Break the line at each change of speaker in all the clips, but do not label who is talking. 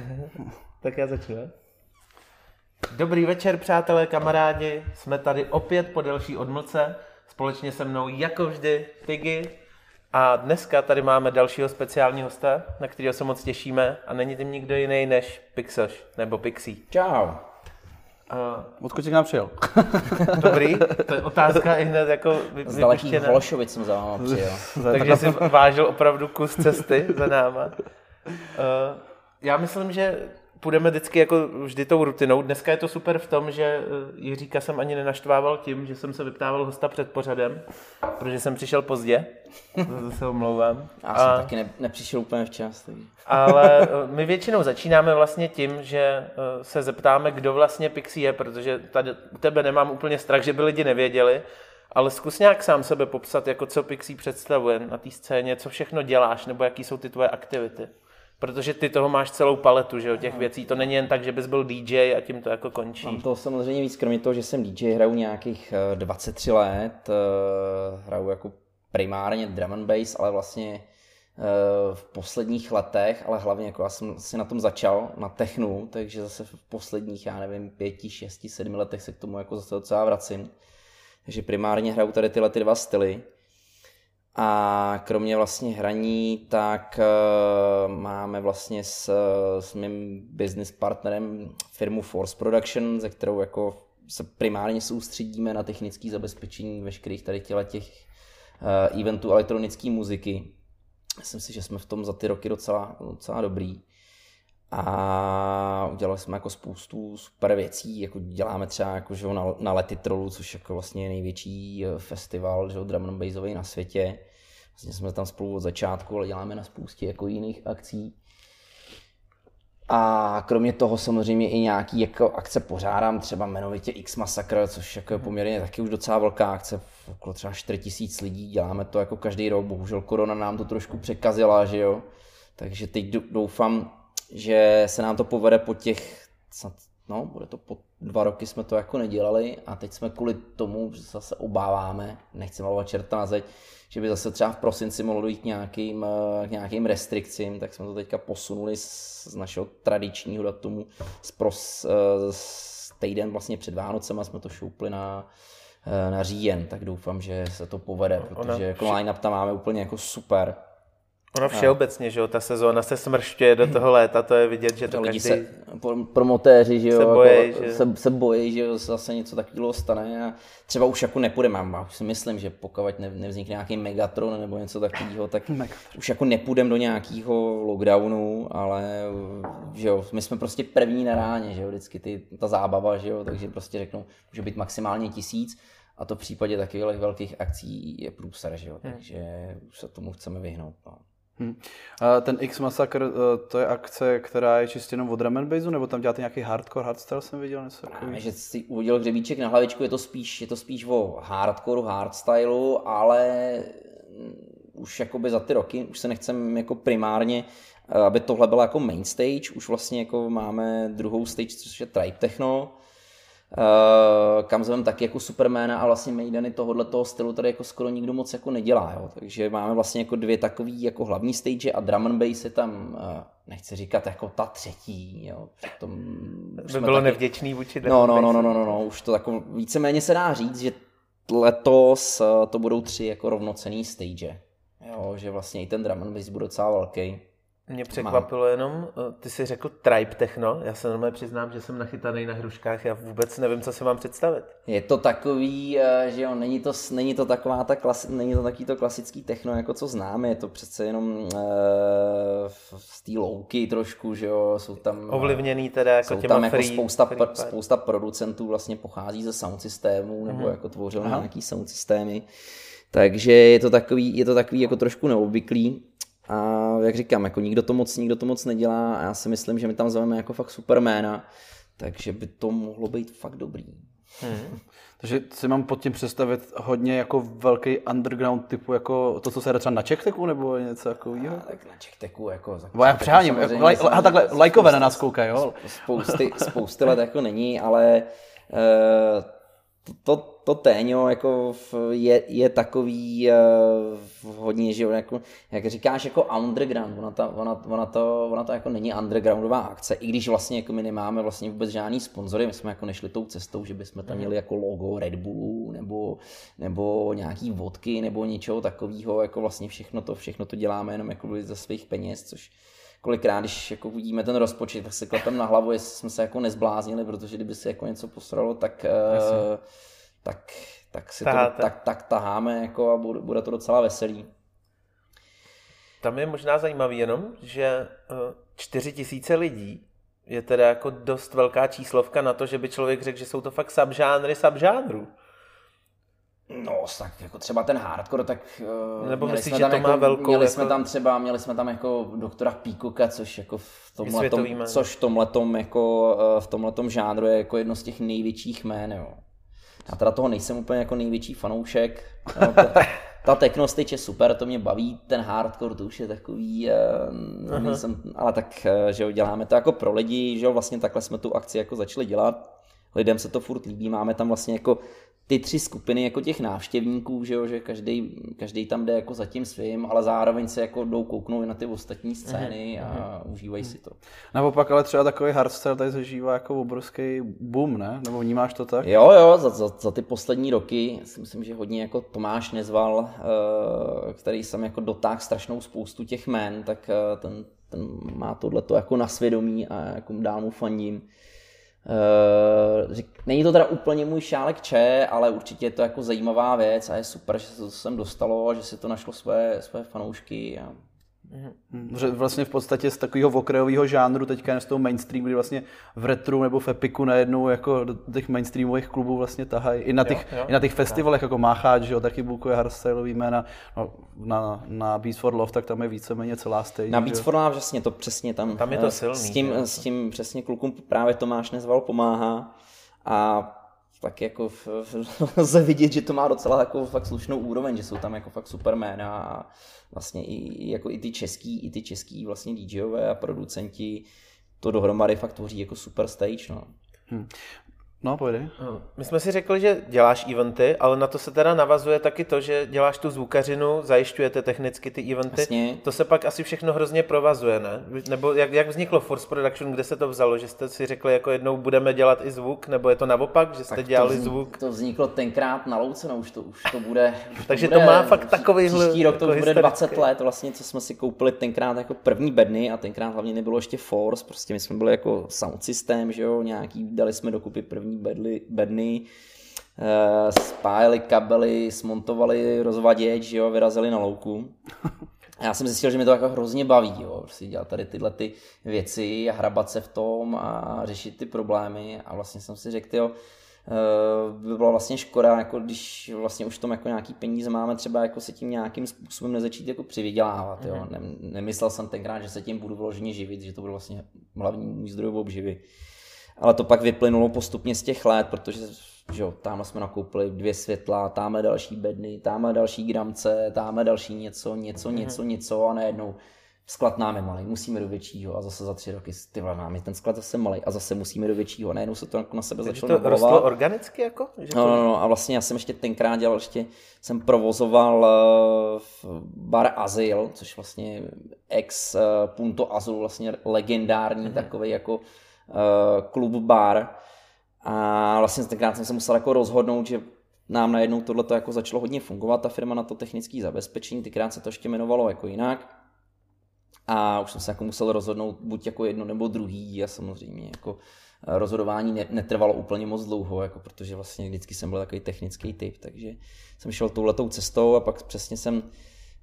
tak já začnu. Dobrý večer, přátelé, kamarádi. Jsme tady opět po delší odmlce. Společně se mnou, jako vždy, Piggy. A dneska tady máme dalšího speciálního hosta, na kterého se moc těšíme. A není tím nikdo jiný než Pixoš, nebo Pixie.
Čau.
Uh, Odkud jsi k nám přijel?
Dobrý, to je otázka i hned jako
Z dalekých Holešovic jsem za váma přijel.
Takže jsi vážil opravdu kus cesty za náma. Uh, já myslím, že půjdeme vždycky jako vždy tou rutinou. Dneska je to super v tom, že Jiříka jsem ani nenaštvával tím, že jsem se vyptával hosta před pořadem, protože jsem přišel pozdě. To se omlouvám.
Já jsem a... taky ne, nepřišel úplně včas. Takže.
Ale my většinou začínáme vlastně tím, že se zeptáme, kdo vlastně Pixie je, protože tady u tebe nemám úplně strach, že by lidi nevěděli, ale zkus nějak sám sebe popsat, jako co Pixie představuje na té scéně, co všechno děláš, nebo jaký jsou ty tvoje aktivity. Protože ty toho máš celou paletu, že jo, těch věcí. To není jen tak, že bys byl DJ a tím to jako končí.
Mám to samozřejmě víc, kromě toho, že jsem DJ, hraju nějakých 23 eh, let, eh, hraju jako primárně drum and bass, ale vlastně eh, v posledních letech, ale hlavně jako já jsem si na tom začal, na technu, takže zase v posledních, já nevím, pěti, šesti, sedmi letech se k tomu jako zase docela vracím. Takže primárně hraju tady tyhle ty dva styly. A kromě vlastně hraní, tak uh, máme vlastně s, s mým business partnerem firmu Force Production, ze kterou jako se primárně soustředíme na technické zabezpečení veškerých tady těle těch uh, eventů elektronické muziky. Myslím si, že jsme v tom za ty roky docela, docela dobrý. A udělali jsme jako spoustu super věcí, jako děláme třeba jako, že na, na Lety Trollu, což jako vlastně největší eh, festival že, drum and bassový na světě. Vlastně jsme tam spolu od začátku, ale děláme na spoustě jako jiných akcí. A kromě toho samozřejmě i nějaký jako akce pořádám, třeba jmenovitě X Massacre, což jako je poměrně taky už docela velká akce, okolo třeba 4000 lidí, děláme to jako každý rok, bohužel korona nám to trošku překazila, že jo. Takže teď doufám, že se nám to povede po těch, no, bude to po dva roky jsme to jako nedělali a teď jsme kvůli tomu, že se zase obáváme, nechci malovat čerta na zeď, že by zase třeba v prosinci mohlo dojít nějakým, k nějakým restrikcím, tak jsme to teďka posunuli z, z našeho tradičního datumu z, pros, z týden vlastně před Vánocema jsme to šoupli na, na říjen, tak doufám, že se to povede, protože jako line-up tam máme úplně jako super.
Ono všeobecně, že jo, ta sezóna se smršťuje do toho léta, to je vidět, že to
lidi
každý...
se, promotéři, že jo,
se bojí, jako,
že... Se, se bojí, že jo, zase něco takového stane a třeba už jako nepůjdeme, já už si myslím, že pokud ne, nevznikne nějaký Megatron nebo něco takového, tak už jako nepůjdeme do nějakého lockdownu, ale že jo, my jsme prostě první na ráně, že jo, vždycky ty, ta zábava, že jo, takže prostě řeknou, může být maximálně tisíc, a to v případě takových velkých akcí je průser, že jo? Hmm. takže už se tomu chceme vyhnout. No.
Hmm. A ten X Massacre, eh, to je akce, která je čistě jenom od bassu, nebo tam děláte nějaký hardcore, hardstyle jsem viděl něco
takového? že jsi udělal hřebíček na hlavičku, je to spíš, je to spíš o hardcore, hardstyleu, ale už jakoby za ty roky, už se nechcem jako primárně, eh, aby tohle byla jako main stage, už vlastně jako máme druhou stage, což je Tribe Techno, Uh, kam zvem taky jako Supermana a vlastně Maideny tohohle toho stylu tady jako skoro nikdo moc jako nedělá, jo. takže máme vlastně jako dvě takový jako hlavní stage a drum and bass je tam, uh, nechci říkat jako ta třetí, jo, přitom
by bylo taky... nevděčný vůči
no, no, no, no, no, no, no, už to jako víceméně se dá říct, že letos uh, to budou tři jako rovnocený stage, jo, že vlastně i ten drum and bass bude docela velký.
Mě překvapilo jenom, eh, ty jsi řekl tribe techno, já se normálně přiznám, že jsem nachytaný na hruškách, já vůbec nevím, co si mám představit.
Je to takový, eh, že jo, není to, není to taková ta klasi, není to takový to klasický techno, jako co známe, je to přece jenom uh, z té louky trošku, že jo, jsou tam...
Ovlivněný teda jako
jsou
těma
tam
free,
jako spousta,
free
pr, spousta producentů vlastně pochází ze sound systému, nebo mm-hmm. jako tvořil nějaký sound systémy. Takže je to takový, je to takový jako trošku neobvyklý, a jak říkám, jako nikdo to moc, nikdo to moc nedělá a já si myslím, že my tam zveme jako fakt superména, takže by to mohlo být fakt dobrý.
Hmm. Takže si mám pod tím představit hodně jako velký underground typu jako to, co se jde třeba na Čechteku nebo něco takového?
Tak na Čechteku jako...
Bo já přeháním, jako, laj, a takhle lajkové na nás koukají, jo?
Spousty, spousty let jako není, ale uh, to, to, to téňo jako je, je takový uh, hodně, že jako, jak říkáš, jako underground, ona, ta, ona, ona, to, ona to jako není undergroundová akce, i když vlastně jako my nemáme vlastně vůbec žádný sponzory, my jsme jako nešli tou cestou, že bychom tam měli jako logo Red Bullu nebo, nebo nějaký vodky nebo něčeho takového, jako vlastně všechno to, všechno to děláme jenom jako za svých peněz, což kolikrát, když jako vidíme ten rozpočet, tak se klepem na hlavu, jestli jsme se jako nezbláznili, protože kdyby se jako něco posralo, tak, uh, tak, tak si Taháte. to tak, tak taháme jako a bude, bude to docela veselý.
Tam je možná zajímavý jenom, že uh, eh, 4 tisíce lidí je teda jako dost velká číslovka na to, že by člověk řekl, že jsou to fakt subžánry subžánrů.
No, tak jako třeba ten hardcore, tak
uh, Nebo měli myslíš, jsme tam že to jako, má velkou...
Měli jako... jsme tam třeba, měli jsme tam jako doktora Píkoka, což jako v tomhletom, což v tomhletom, jako, uh, v tomhletom žánru je jako jedno z těch největších jmén, jo. Já teda toho nejsem úplně jako největší fanoušek. No, ta, ta technostyč je super, to mě baví, ten hardcore to už je takový, uh, nejsem, ale tak, že jo, děláme to jako pro lidi, že jo, vlastně takhle jsme tu akci jako začali dělat lidem se to furt líbí, máme tam vlastně jako ty tři skupiny jako těch návštěvníků, že, jo, že každý, každý tam jde jako za tím svým, ale zároveň se jako jdou kouknout na ty ostatní scény mm-hmm. a mm-hmm. užívají si to.
Naopak ale třeba takový hardstyle tady zažívá jako obrovský boom, ne? Nebo vnímáš to tak?
Jo, jo, za, za, za ty poslední roky si myslím, že hodně jako Tomáš Nezval, eh, který jsem jako dotáhl strašnou spoustu těch men, tak eh, ten, ten má tohleto jako na svědomí a jako dál mu fandím. Uh, není to teda úplně můj šálek če, ale určitě je to jako zajímavá věc a je super, že se to sem dostalo že si to našlo své, své fanoušky. A
Mm-hmm. Vlastně v podstatě z takového okrajového žánru teďka z toho mainstream, kdy vlastně v retru nebo v Epiku najednou jako do těch mainstreamových klubů vlastně tahají. I na těch, jo, jo. I na těch festivalech jako Mácháč, že jo, taky bukuje hardstyleový jména. No, na, na Beats for Love, tak tam je víceméně celá stage.
Na Beats for Love vlastně to přesně tam,
tam je to silný,
s, tím, s tím přesně klukům právě Tomáš Nezval pomáhá a tak jako lze vidět, že to má docela jako fakt slušnou úroveň, že jsou tam jako fakt super jména a vlastně i, jako i ty český, i ty český vlastně DJové a producenti to dohromady fakt tvoří jako super stage, no. Hmm.
No, pojde.
My jsme si řekli, že děláš eventy, ale na to se teda navazuje taky to, že děláš tu zvukařinu, zajišťujete technicky ty eventy. Jasně. To se pak asi všechno hrozně provazuje, ne? Nebo jak, jak vzniklo Force Production, kde se to vzalo? Že jste si řekli, jako jednou budeme dělat i zvuk, nebo je to naopak, že jste tak dělali
to
zvuk?
To vzniklo tenkrát na Louce, no už to, už to bude.
Už to Takže bude, to má fakt takový
Příští rok to jako už bude 20 let, vlastně, co jsme si koupili tenkrát jako první bedny a tenkrát hlavně nebylo ještě Force, prostě my jsme byli jako sound systém, že jo, nějaký, dali jsme dokupy první bedly, bedny dny, eh, spájeli kabely, smontovali rozvaděč, jo, vyrazili na louku. Já jsem zjistil, že mě to jako hrozně baví, jo, prostě dělat tady tyhle ty věci a hrabat se v tom a řešit ty problémy a vlastně jsem si řekl, jo, eh, by byla vlastně škoda, jako když vlastně už tom jako nějaký peníze máme, třeba jako se tím nějakým způsobem nezačít jako přivydělávat. Jo. Mm-hmm. nemyslel jsem tenkrát, že se tím budu vloženě živit, že to bude vlastně hlavní můj zdroj obživy. Ale to pak vyplynulo postupně z těch let, protože že jo, tamhle jsme nakoupili dvě světla, tamhle další bedny, tamhle další gramce, tamhle další něco, něco, mm-hmm. něco, něco a najednou sklad nám je malý, musíme do většího a zase za tři roky, ty nám je ten sklad zase malý a zase musíme do většího a najednou se to na sebe Takže začalo
to rostlo organicky jako?
Že no, no, no, a vlastně já jsem ještě tenkrát dělal, ještě jsem provozoval uh, bar Azyl, což vlastně ex uh, Punto Azul, vlastně legendární mm-hmm. takový jako klub bar. A vlastně tenkrát jsem se musel jako rozhodnout, že nám najednou tohle jako začalo hodně fungovat, ta firma na to technické zabezpečení, tykrát se to ještě jmenovalo jako jinak. A už jsem se jako musel rozhodnout buď jako jedno nebo druhý a samozřejmě jako eh, rozhodování netrvalo úplně moc dlouho, jako protože vlastně vždycky jsem byl takový technický typ, takže jsem šel touhletou cestou a pak přesně jsem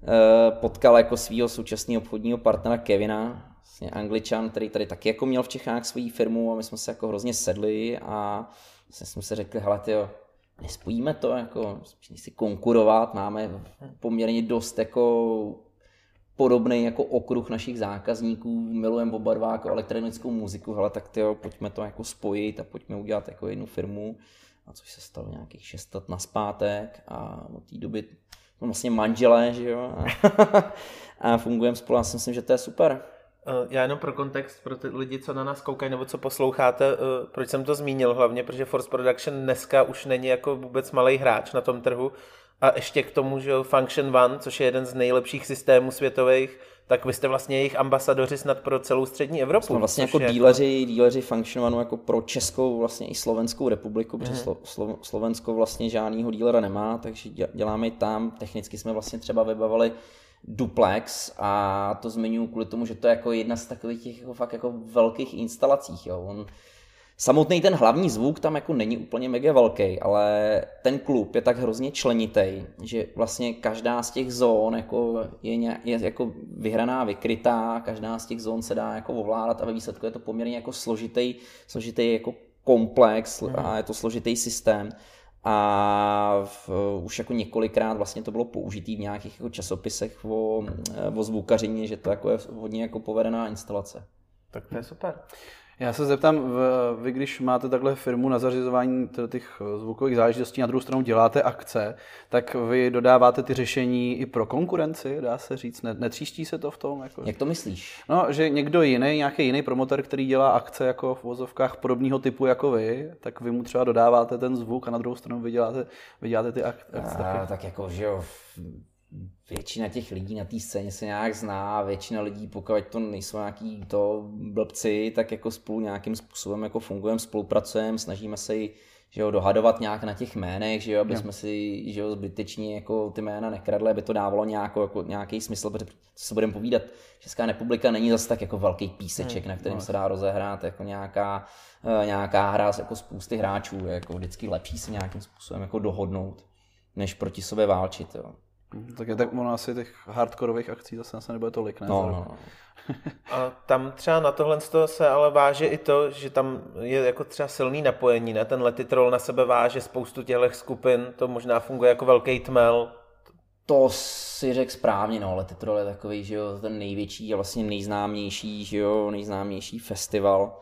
eh, potkal jako svého současného obchodního partnera Kevina, vlastně Angličan, který tady taky jako měl v Čechách svoji firmu a my jsme se jako hrozně sedli a vlastně jsme se řekli, hele tyjo, nespojíme to, jako si konkurovat, máme poměrně dost jako podobný jako okruh našich zákazníků, milujeme oba dva jako elektronickou muziku, hele tak tyjo, pojďme to jako spojit a pojďme udělat jako jednu firmu, a což se stalo nějakých 6 let naspátek a od té doby no vlastně manželé, že jo, a, a fungujeme spolu, já si myslím, že to je super.
Eh, já jenom pro kontext, pro ty lidi, co na nás koukají nebo co posloucháte, eh, proč jsem to zmínil hlavně, protože Force Production dneska už není jako vůbec malý hráč na tom trhu a ještě k tomu, že Function One, což je jeden z nejlepších systémů světových, tak vy jste vlastně jejich ambasadoři snad pro celou střední Evropu.
Jsme vlastně jako díleři, jako... díleři Function One jako pro Českou vlastně i Slovenskou republiku, protože mm. Slo, Slovensko vlastně žádnýho dílera nemá, takže děláme i tam. Technicky jsme vlastně třeba vybavili duplex a to zmiňuji kvůli tomu, že to je jako jedna z takových těch jako fakt jako velkých instalací. Jo. On, samotný ten hlavní zvuk tam jako není úplně mega velký, ale ten klub je tak hrozně členitý, že vlastně každá z těch zón jako je, ně, je jako vyhraná, vykrytá, každá z těch zón se dá jako ovládat a ve výsledku je to poměrně jako složitý, složitý jako komplex a je to složitý systém a v, už jako několikrát vlastně to bylo použitý v nějakých jako časopisech o, o zvukařině, že to jako je hodně jako povedená instalace.
Tak to je super.
Já se zeptám, vy když máte takhle firmu na zařizování těch zvukových záležitostí, na druhou stranu děláte akce, tak vy dodáváte ty řešení i pro konkurenci, dá se říct, netříští se to v tom? Jako...
Jak to myslíš?
No, že někdo jiný, nějaký jiný promotor, který dělá akce jako v vozovkách podobného typu jako vy, tak vy mu třeba dodáváte ten zvuk a na druhou stranu vy děláte, vy děláte ty akce.
A, tak jako, že jo, většina těch lidí na té scéně se nějak zná, většina lidí, pokud to nejsou nějaký to blbci, tak jako spolu nějakým způsobem jako fungujeme, spolupracujeme, snažíme se ji že jo, dohadovat nějak na těch jménech, že jo, aby jo. jsme si že jo, zbytečně jako ty jména nekradli, aby to dávalo nějakou, jako, nějaký smysl, protože co se budeme povídat, Česká republika není zase tak jako velký píseček, hmm. na kterým no. se dá rozehrát jako nějaká, uh, nějaká hra jako spousty hráčů, je jako vždycky lepší se nějakým způsobem jako dohodnout, než proti sobě válčit. Jo.
Mhm, tak je tak ono asi těch hardkorových akcí zase asi nebude tolik, ne?
No, no, no.
A tam třeba na tohle se ale váže i to, že tam je jako třeba silný napojení, ne? Ten letitrol na sebe váže spoustu těchto skupin, to možná funguje jako velký tmel.
To si řekl správně, no, Letitrol je takový, že jo, ten největší a vlastně nejznámější, že jo, nejznámější festival.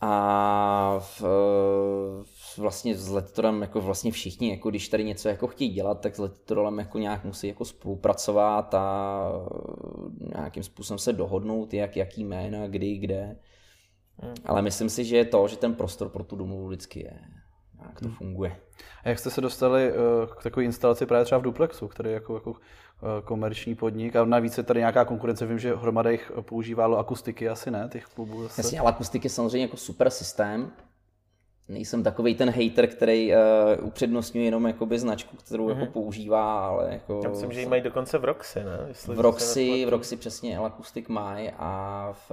A v, vlastně s Letitorem jako vlastně všichni, jako když tady něco jako chtějí dělat, tak s Letitorem jako nějak musí jako spolupracovat a nějakým způsobem se dohodnout, jak, jaký jména, kdy, kde. Hmm. Ale myslím si, že je to, že ten prostor pro tu domluvu vždycky je. Jak to hmm. funguje.
A jak jste se dostali uh, k takové instalaci právě třeba v Duplexu, který je jako, jako uh, komerční podnik a navíc je tady nějaká konkurence, vím, že hromada jich používalo akustiky, asi ne, těch klubů
zase. Jasně, ale akustiky je samozřejmě jako super systém, nejsem takový ten hater, který uh, upřednostňuje jenom jakoby značku, kterou mm-hmm. jako mhm. používá, ale jako...
Já myslím, že ji mají dokonce v Roxy, ne?
Jestli v Roxy, v Roxy přesně Elakustik mají a v,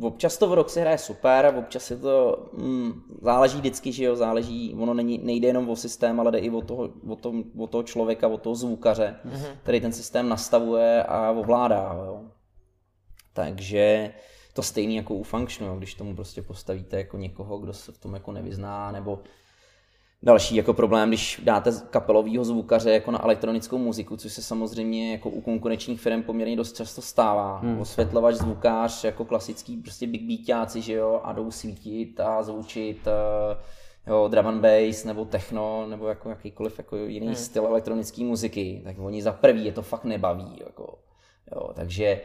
uh, občas to v Roxy hraje super, občas je to, mm, záleží vždycky, že jo, záleží, ono není, nejde jenom o systém, ale jde i o toho, o toho, o toho člověka, o toho zvukaře, mm-hmm. který ten systém nastavuje a ovládá, jo. Takže to stejný jako u Functionu, když tomu prostě postavíte jako někoho, kdo se v tom jako nevyzná, nebo Další jako problém, když dáte kapelového zvukaře jako na elektronickou muziku, což se samozřejmě jako u konkurenčních firm poměrně dost často stává. Hmm. Osvětlovač, zvukář, jako klasický prostě big beatáci, že jo, a jdou svítit a zvučit uh, jo, drum and bass nebo techno nebo jako jakýkoliv jako jiný hmm. styl elektronické muziky, tak oni za prvý je to fakt nebaví. Jako, jo, takže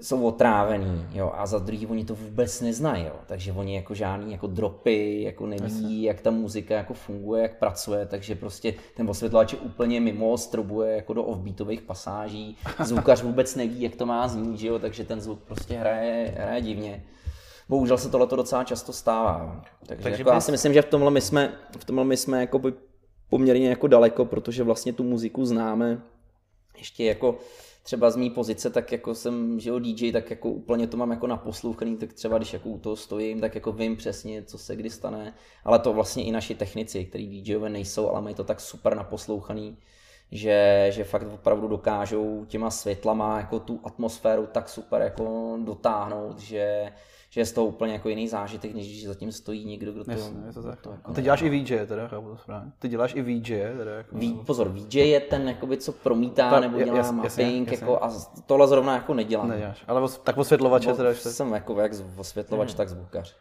jsou otrávený, jo, a za druhý oni to vůbec neznají, jo, takže oni jako žádný jako dropy, jako neví, jak ta muzika jako funguje, jak pracuje, takže prostě ten osvětlovač je úplně mimo, strobuje jako do offbeatových pasáží, zvukař vůbec neví, jak to má znít, jo, takže ten zvuk prostě hraje, hraje divně. Bohužel se tohle docela často stává. Takže, takže jako bys... já si myslím, že v tomhle my jsme, v tomhle my jsme jako poměrně jako daleko, protože vlastně tu muziku známe ještě jako třeba z mý pozice, tak jako jsem, že jo, DJ, tak jako úplně to mám jako naposlouchaný, tak třeba když jako u toho stojím, tak jako vím přesně, co se kdy stane, ale to vlastně i naši technici, kteří DJové nejsou, ale mají to tak super naposlouchaný, že, že fakt opravdu dokážou těma světlama jako tu atmosféru tak super jako dotáhnout, že, že je z toho úplně jako jiný zážitek, než když zatím stojí někdo, kdo to...
Jasně, je to tak. To jako a ty děláš i VJ, teda, chápu to správně. Ty děláš i VJ, teda. Jako...
V, pozor, VJ je ten, jakoby, co promítá ta, nebo dělá jas, mapping, jasně, jako, a tohle zrovna jako nedělám.
Neděláš, ale os, tak osvětlovače teda.
Jsem jako jak osvětlovač, hmm. tak zvukař.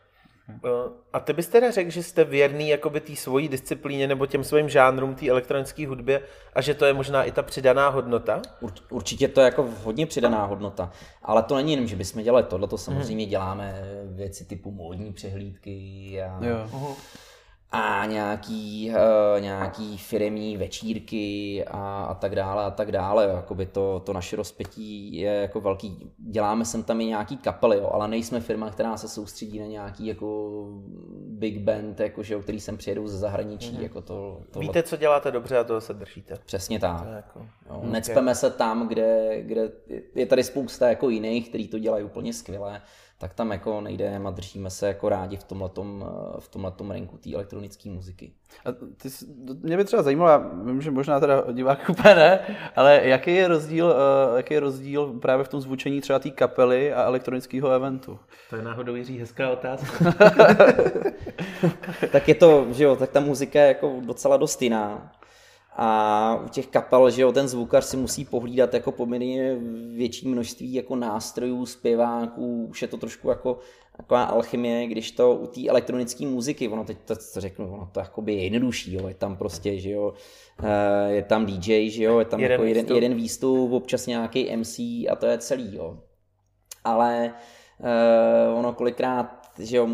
A ty bys teda řekl, že jste věrný jakoby té svojí disciplíně nebo těm svým žánrům, té elektronické hudbě a že to je možná i ta přidaná hodnota?
Určitě to je jako hodně přidaná hodnota, ale to není jenom, že bychom dělali tohle, to samozřejmě hmm. děláme věci typu módní přehlídky a... Jo. Uh-huh a nějaký, uh, nějaký firemní večírky a, a tak dále a tak dále. Jakoby to, to naše rozpětí je jako velký. Děláme sem tam i nějaký kapely, jo, ale nejsme firma, která se soustředí na nějaký jako big band, jako, že, který sem přijedou ze zahraničí. Mm-hmm. Jako to,
to, Víte, co děláte dobře a toho se držíte.
Přesně tak. Jako, jo, necpeme se tam, kde, kde je tady spousta jako jiných, kteří to dělají úplně skvěle tak tam jako nejdeme a držíme se jako rádi v tomhletom, eh, v tomhletom rinku té elektronické muziky.
A ty, mě by třeba zajímalo, já vím, že možná teda divák úplně ne, ale jaký je rozdíl, uh, jaký je rozdíl právě v tom zvučení třeba té kapely a elektronického eventu?
To je náhodou Jiří hezká otázka.
tak je to, že jo, tak ta muzika je jako docela dost jiná. A u těch kapel, že jo, ten zvukař si musí pohlídat jako poměrně větší množství jako nástrojů, zpěváků, už je to trošku jako taková alchymie, když to u té elektronické muziky, ono teď to, to řeknu, ono to jakoby je jednodušší, jo, je tam prostě, že jo, eh, je tam DJ, že jo, je tam jeden, jako jeden, výstup. jeden výstup, občas nějaký MC a to je celý, jo. Ale uh, ono kolikrát, že jo,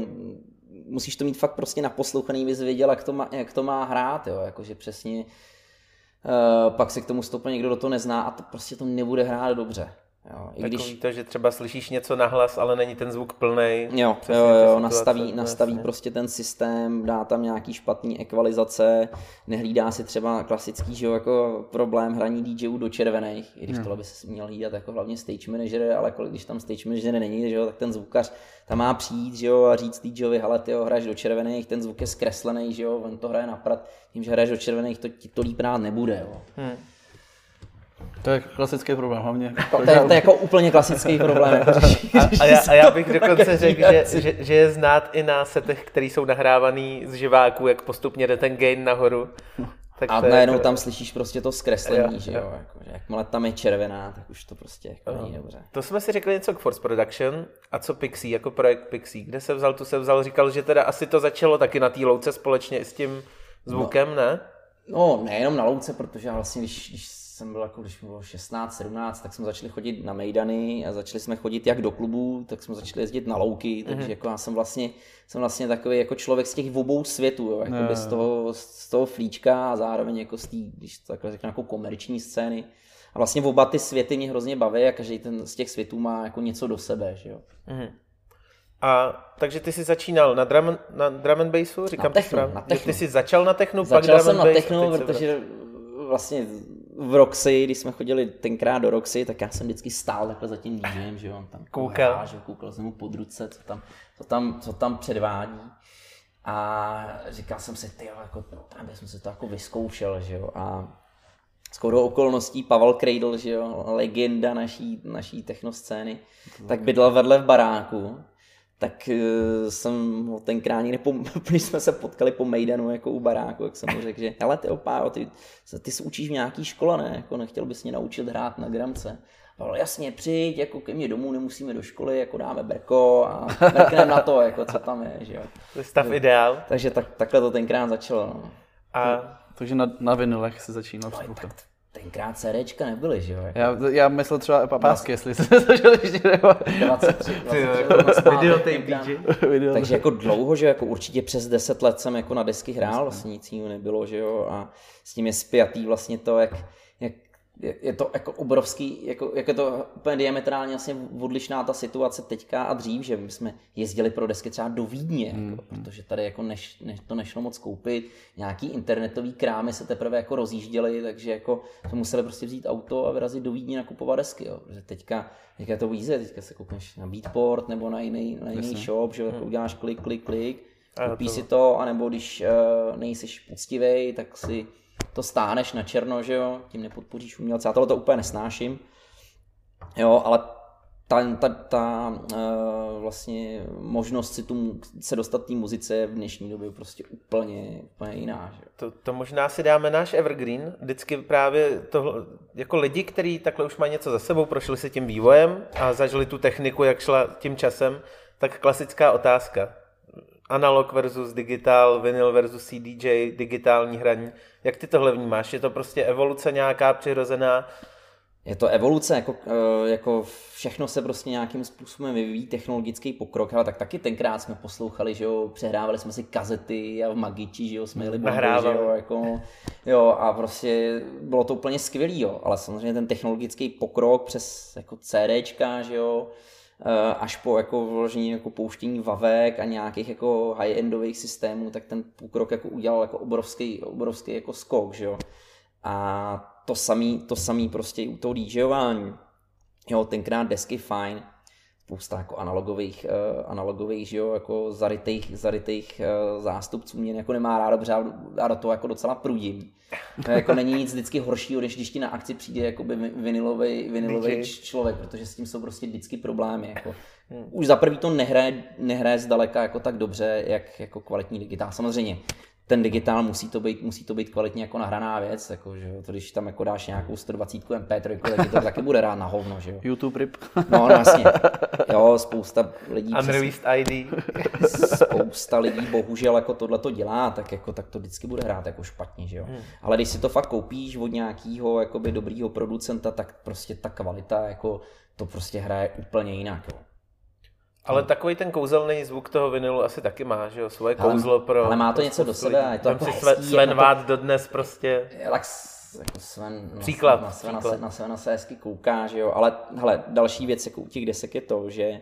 musíš to mít fakt prostě naposlouchaný, bys věděl, jak to má, jak to má hrát, jo, jakože přesně Uh, pak se k tomu stoupne někdo, do toho nezná a to prostě to nebude hrát dobře.
Jo, i když... to, že třeba slyšíš něco nahlas, ale není ten zvuk plný.
Jo, jo, jo nastaví, nastaví prostě ten systém, dá tam nějaký špatný ekvalizace, nehlídá si třeba klasický že jo, jako problém hraní DJů do červených, i když hmm. tohle by se měl hlídat jako hlavně stage manager, ale kolik, když tam stage manager není, že jo, tak ten zvukař tam má přijít že jo, a říct DJovi, hele, ty hraješ do červených, ten zvuk je zkreslený, že jo, on to hraje naprat, tím, že hraješ do červených, to ti to líp nebude. Jo. Hmm.
To je klasický problém hlavně.
To, to, je, to je jako úplně klasický problém. Jako
a, a, já, a já bych dokonce řekl, že, že, že je znát i na setech, které jsou nahrávaný z živáků, jak postupně jde ten gain nahoru.
Tak a najednou jako... tam slyšíš prostě to zkreslení, jo, že jo. jo. Jako, že jakmile tam je červená, tak už to prostě jako není dobře.
To jsme si řekli něco k Force Production. A co Pixie, jako projekt Pixie? Kde se vzal, tu se vzal, říkal, že teda asi to začalo taky na té louce společně s tím zvukem, no. ne?
No, nejenom na louce, protože vlastně, když, když jsem byl jako, když mi bylo 16, 17, tak jsme začali chodit na mejdany a začali jsme chodit jak do klubu, tak jsme začali jezdit na louky, takže mm-hmm. jako já jsem vlastně, jsem vlastně takový jako člověk z těch obou světů, jo, jako no. z, toho, z toho flíčka a zároveň jako z té, když to takhle řeknu, jako komerční scény. A vlastně oba ty světy mě hrozně baví a každý ten z těch světů má jako něco do sebe, že jo. Mm-hmm.
A takže ty jsi začínal na drum, na drum and bassu, říkám
na techno, na techno.
Ty jsi začal na technu,
začal pak drum jsem na technu, protože vlastně v Roxy, když jsme chodili tenkrát do Roxy, tak já jsem vždycky stál takhle za tím DJem, že on tam
koukal, hrál,
že koukal jsem mu pod ruce, co tam, co tam, co tam předvádí. A říkal jsem si, ty jako, tam jsem se to jako vyzkoušel, že jo. A skoro okolností Pavel Kreidl, že jo, legenda naší, naší technoscény, tak bydlel vedle v baráku tak uh, jsem ho tenkrát někde, po, když jsme se potkali po Mejdanu jako u baráku, jak jsem mu řekl, že hele ty opá, ty, ty se učíš v nějaký škole, ne? Jako nechtěl bys mě naučit hrát na gramce. Ale jasně, přijď, jako ke mně domů, nemusíme do školy, jako dáme berko a mrkneme na to, jako co tam je, že jo.
To je stav ideál.
Takže tak, takhle to tenkrát začalo, no.
A... Takže na, na vinilech se začínal
no, tak, tenkrát CDčka nebyly, že jo? Jako...
Já, já myslel třeba papásky, no. jestli se zažil ještě nebo... 23,
23 Takže jako dlouho, že jako určitě přes 10 let jsem jako na desky hrál, vlastně nic jiného nebylo, že jo? A s tím je spjatý vlastně to, jak je, je to jako obrovský, jako, jak je to úplně diametrálně vlastně odlišná ta situace teďka a dřív, že my jsme jezdili pro desky třeba do Vídně, jako, mm. protože tady jako než, než, to nešlo moc koupit, nějaký internetový krámy se teprve jako rozjížděly, takže jako jsme museli prostě vzít auto a vyrazit do Vídně nakupovat desky, jo. protože teďka, teďka je to víze, teďka se koukneš na Beatport nebo na jiný, na jiný shop, že jako mm. uděláš klik, klik, klik, koupíš to... si to, anebo když uh, nejsiš poctivý, tak si to stáneš na černo, že jo, tím nepodpoříš umělce. Já tohle to úplně nesnáším, jo, ale ta, ta, ta uh, vlastně možnost si tu, se dostat té muzice je v dnešní době prostě úplně, úplně jiná. Že?
To, to možná si dáme náš evergreen, vždycky právě to, jako lidi, kteří takhle už mají něco za sebou, prošli si tím vývojem a zažili tu techniku, jak šla tím časem, tak klasická otázka analog versus digital, vinyl versus CDJ, digitální hraní. Jak ty tohle vnímáš? Je to prostě evoluce nějaká přirozená?
Je to evoluce, jako, eh, jako všechno se prostě nějakým způsobem vyvíjí, technologický pokrok, ale tak taky tenkrát jsme poslouchali, že jo, přehrávali jsme si kazety a v Magiči, že jo, jsme jeli bomby, že jo, jako, jo, a prostě bylo to úplně skvělý, jo, ale samozřejmě ten technologický pokrok přes jako CDčka, že jo, až po jako vložení jako pouštění vavek a nějakých jako high-endových systémů, tak ten pokrok jako udělal jako obrovský, obrovský jako skok, že jo. A to samý, to samý prostě u toho DJování. Jo, tenkrát desky fajn, spousta jako analogových, uh, analogových že jo, jako zarytých, zarytých uh, zástupců mě jako nemá rádo, protože já do toho jako docela prudím. To jako není nic vždycky horšího, než když ti na akci přijde jako vinilový, vinilový člověk, protože s tím jsou prostě vždycky problémy. Jako. Hmm. Už za prvý to nehraje, nehraje zdaleka jako tak dobře, jak jako kvalitní digitál. Samozřejmě ten digitál musí to být, musí to být kvalitně jako nahraná věc, jako, že jo, to když tam jako dáš nějakou 120 MP3, tak to taky bude rád na hovno, že jo.
YouTube rip.
No, no jasně. Jo, spousta lidí...
Unreleased ID.
Spousta lidí bohužel jako tohle to dělá, tak jako tak to vždycky bude hrát jako špatně, že jo. Hmm. Ale když si to fakt koupíš od nějakého jakoby dobrýho producenta, tak prostě ta kvalita jako to prostě hraje úplně jinak, jo.
Ale hmm. takový ten kouzelný zvuk toho vinilu asi taky má, že jo, svoje ale, kouzlo pro...
Ale má to něco do sebe
je to jako si Sven, Sven jako Vád dodnes prostě...
Jak jako Sven,
no, příklad,
na,
Svena,
příklad. Na, Svena se hezky kouká, že jo, ale hele, další věc jako u těch desek je to, že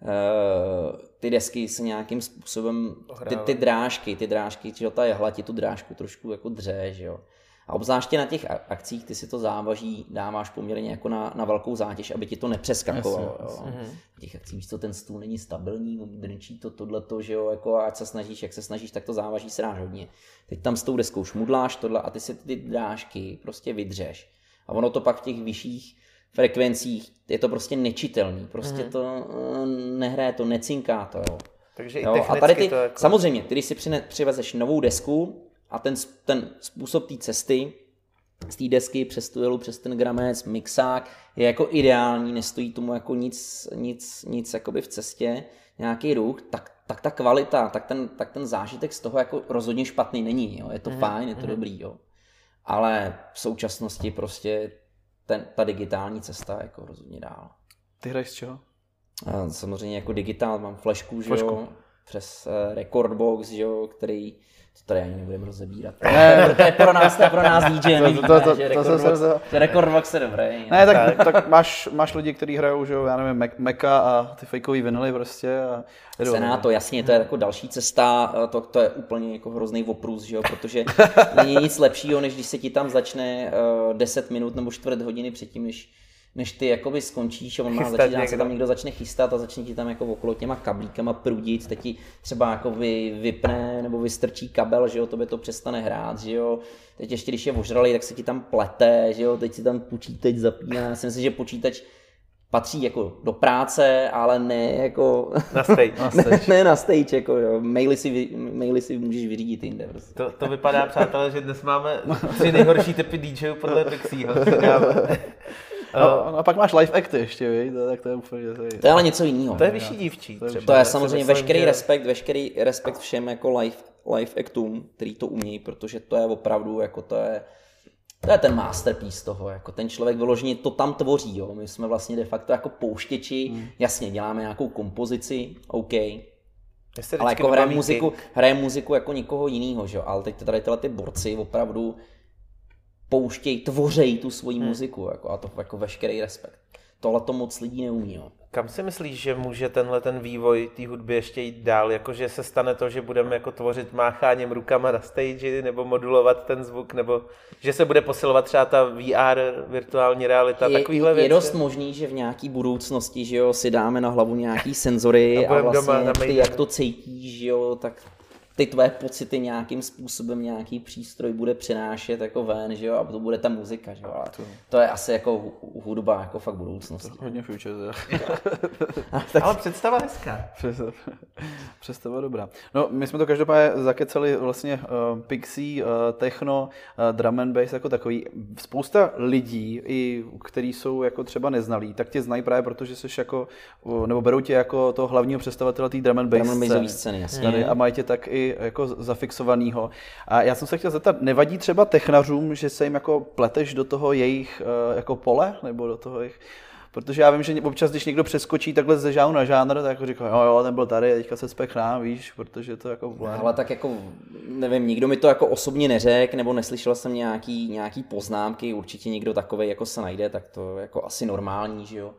uh, ty desky se nějakým způsobem, ty, ty drážky, ty drážky, že jo, ta jehla ti tu drážku trošku jako dře, že jo. A obzvláště na těch akcích ty si to závaží dáváš poměrně jako na, na velkou zátěž, aby ti to nepřeskakovalo. Yes, yes. Mm-hmm. těch akcích víš co, ten stůl není stabilní, drnčí to tohleto, že jo, jako ať se snažíš, jak se snažíš, tak to závaží se dáš hodně. Teď tam s tou deskou šmudláš tohle a ty si ty drážky prostě vydřeš. A ono to pak v těch vyšších frekvencích je to prostě nečitelný. Prostě mm-hmm. to uh, nehraje to, necinká to. Jo.
Takže jo, i a
tady ty, to jako... samozřejmě, ty když si přivezeš novou desku, a ten, ten způsob té cesty z té desky přes tu jelu, přes ten gramec, mixák, je jako ideální, nestojí tomu jako nic, nic, nic jakoby v cestě, nějaký ruch, tak, tak ta kvalita, tak ten, tak ten zážitek z toho jako rozhodně špatný není, jo. je to mm-hmm. fajn, je to mm-hmm. dobrý, jo. ale v současnosti prostě ten, ta digitální cesta jako rozhodně dál.
Ty hraješ z čeho?
A samozřejmě jako digitál, mám flešku, že jo, přes uh, Recordbox, že jo, který to tady ani nebudeme rozebírat. Ne, to je pro nás, to je pro nás DJ, to, to, to, že to, to, to, to, Recordbox je dobrý.
Ne, tak, tak máš, máš lidi, kteří hrajou, že jo, já nevím, Meka a ty fakeový vinily prostě. A
Senáto, jasně, to je jako další cesta, to, to je úplně jako hrozný oprus, že jo, protože není nic lepšího, než když se ti tam začne uh, 10 minut nebo čtvrt hodiny předtím, než než ty jakoby skončíš a on má začít, se tam někdo začne chystat a začne ti tam jako okolo těma kablíkama prudit, teď ti třeba jako vy, vypne nebo vystrčí kabel, že jo, tobě to přestane hrát, že jo. Teď ještě když je ožralý, tak se ti tam plete, že jo, teď si tam počítač zapíná. Já si myslím, že počítač patří jako do práce, ale ne jako...
Na stage.
na stage. ne, ne, na stage, jako jo. Maily si, maily si můžeš vyřídit jinde. Prostě.
To, to vypadá, přátelé, že dnes máme tři nejhorší typy DJů podle Pixieho.
No, a pak máš live acty ještě, víš? tak to je úplně...
To je ale něco jiného.
To je vyšší dívčí.
To je, to je samozřejmě veškerý že... respekt, veškerý respekt všem jako live, live actům, který to umějí, protože to je opravdu, jako to je, to je ten masterpiece toho, jako ten člověk vyloženě to tam tvoří, jo. My jsme vlastně de facto jako pouštěči, hmm. jasně, děláme nějakou kompozici, OK, ale jako hraje muziku, hraje muziku jako nikoho jiného, že jo, ale teď tady tyhle ty borci opravdu pouštějí, tvořejí tu svoji hmm. muziku jako, a to jako veškerý respekt. Tohle to moc lidí neumí. Jo.
Kam si myslíš, že může tenhle ten vývoj té hudby ještě jít dál? Jakože se stane to, že budeme jako tvořit mácháním rukama na stage, nebo modulovat ten zvuk, nebo že se bude posilovat třeba ta VR, virtuální realita, je, takovýhle věci?
Je dost možný, že v nějaký budoucnosti, že jo, si dáme na hlavu nějaký senzory a, a vlastně doma, ty, jak to cítíš, že jo, tak ty tvoje pocity nějakým způsobem nějaký přístroj bude přinášet jako ven, že jo, a to bude ta muzika, že jo, ale to, to je asi jako hudba, jako fakt budoucnost.
To hodně future,
tak... Ale představa hezká.
Představa dobrá. No, my jsme to každopádně zakecali vlastně uh, Pixie, uh, techno, uh, drum and bass jako takový. Spousta lidí, i který jsou jako třeba neznalí, tak tě znají právě protože jsi jako, uh, nebo berou tě jako toho hlavního představitele té drum and bass,
drum and scény. scény jasně.
a mají tě tak i jako zafixovanýho. A já jsem se chtěl zeptat, nevadí třeba technařům, že se jim jako pleteš do toho jejich eh, jako pole, nebo do toho jejich Protože já vím, že občas, když někdo přeskočí takhle ze žánu na žánr, tak jako říká, jo, jo, ten byl tady, teďka se spechná, víš, protože to jako...
No, ale tak jako, nevím, nikdo mi to jako osobně neřekl, nebo neslyšel jsem nějaký, nějaký poznámky, určitě někdo takový jako se najde, tak to jako asi normální, že jo.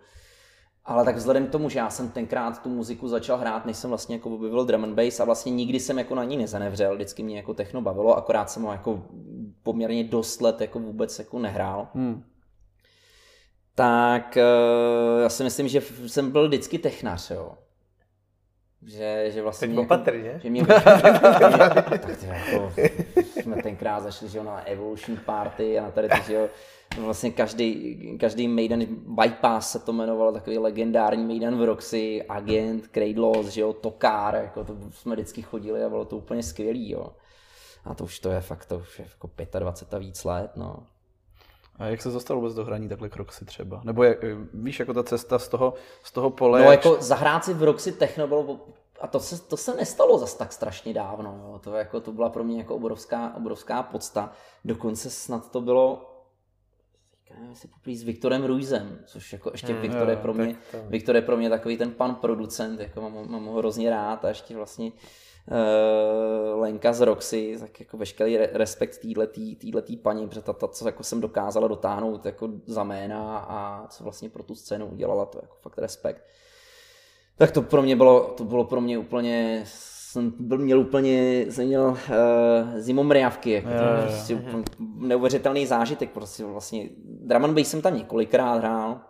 Ale tak vzhledem k tomu, že já jsem tenkrát tu muziku začal hrát, než jsem vlastně jako objevil drum and bass a vlastně nikdy jsem jako na ní nezanevřel, vždycky mě jako techno bavilo, akorát jsem ho jako poměrně dost let jako vůbec jako nehrál. Hmm. Tak eh, já si myslím, že jsem byl vždycky technař, jo. Že, že vlastně
Teď jako, opatrně.
Že mě, jako, jsme tenkrát zašli že jo, na Evolution Party a na tady ty, že jo, vlastně každý, každý Maiden Bypass se to jmenovalo, takový legendární Maiden v Roxy, Agent, Cradlos, že jo, Tokár, jako to jsme vždycky chodili a bylo to úplně skvělý, jo. A to už to je fakt, to už je jako 25 a víc let, no.
A jak se dostal vůbec do hraní takhle k Roxy třeba? Nebo jak, víš, jako ta cesta z toho, z toho pole...
No jako zahrát si v Roxy Techno bylo, a to se, to se nestalo zas tak strašně dávno, jo. To, jako, to byla pro mě jako obrovská, obrovská podsta. Dokonce snad to bylo nevím, jestli poprý s Viktorem Ruizem, což jako ještě hmm, Viktor, je pro mě, to... Viktor je pro mě takový ten pan producent, jako mám, mám ho hrozně rád a ještě vlastně uh, Lenka z Roxy, tak jako veškerý respekt týhletý paní, protože ta, ta, co jako jsem dokázala dotáhnout jako za jména a co vlastně pro tu scénu udělala, to jako fakt respekt. Tak to pro mě bylo, to bylo pro mě úplně jsem byl, měl úplně, jsem měl uh, zimomriavky, jako jo, to jo, prostě jo. neuvěřitelný zážitek, prostě vlastně drum and bass jsem tam několikrát hrál,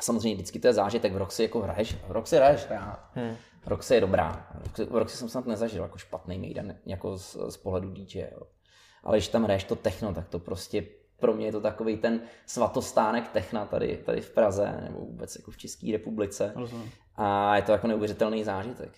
samozřejmě vždycky to je zážitek, v Roxy jako hraješ, v Roxy hraješ rád. Hmm. Roxy je dobrá, v Roxy jsem snad nezažil jako špatný Maiden, jako z, z pohledu DJ, jo. ale když tam hraješ to techno, tak to prostě pro mě je to takový ten svatostánek techna tady, tady v Praze nebo vůbec jako v České republice. Rozumím. A je to jako neuvěřitelný zážitek.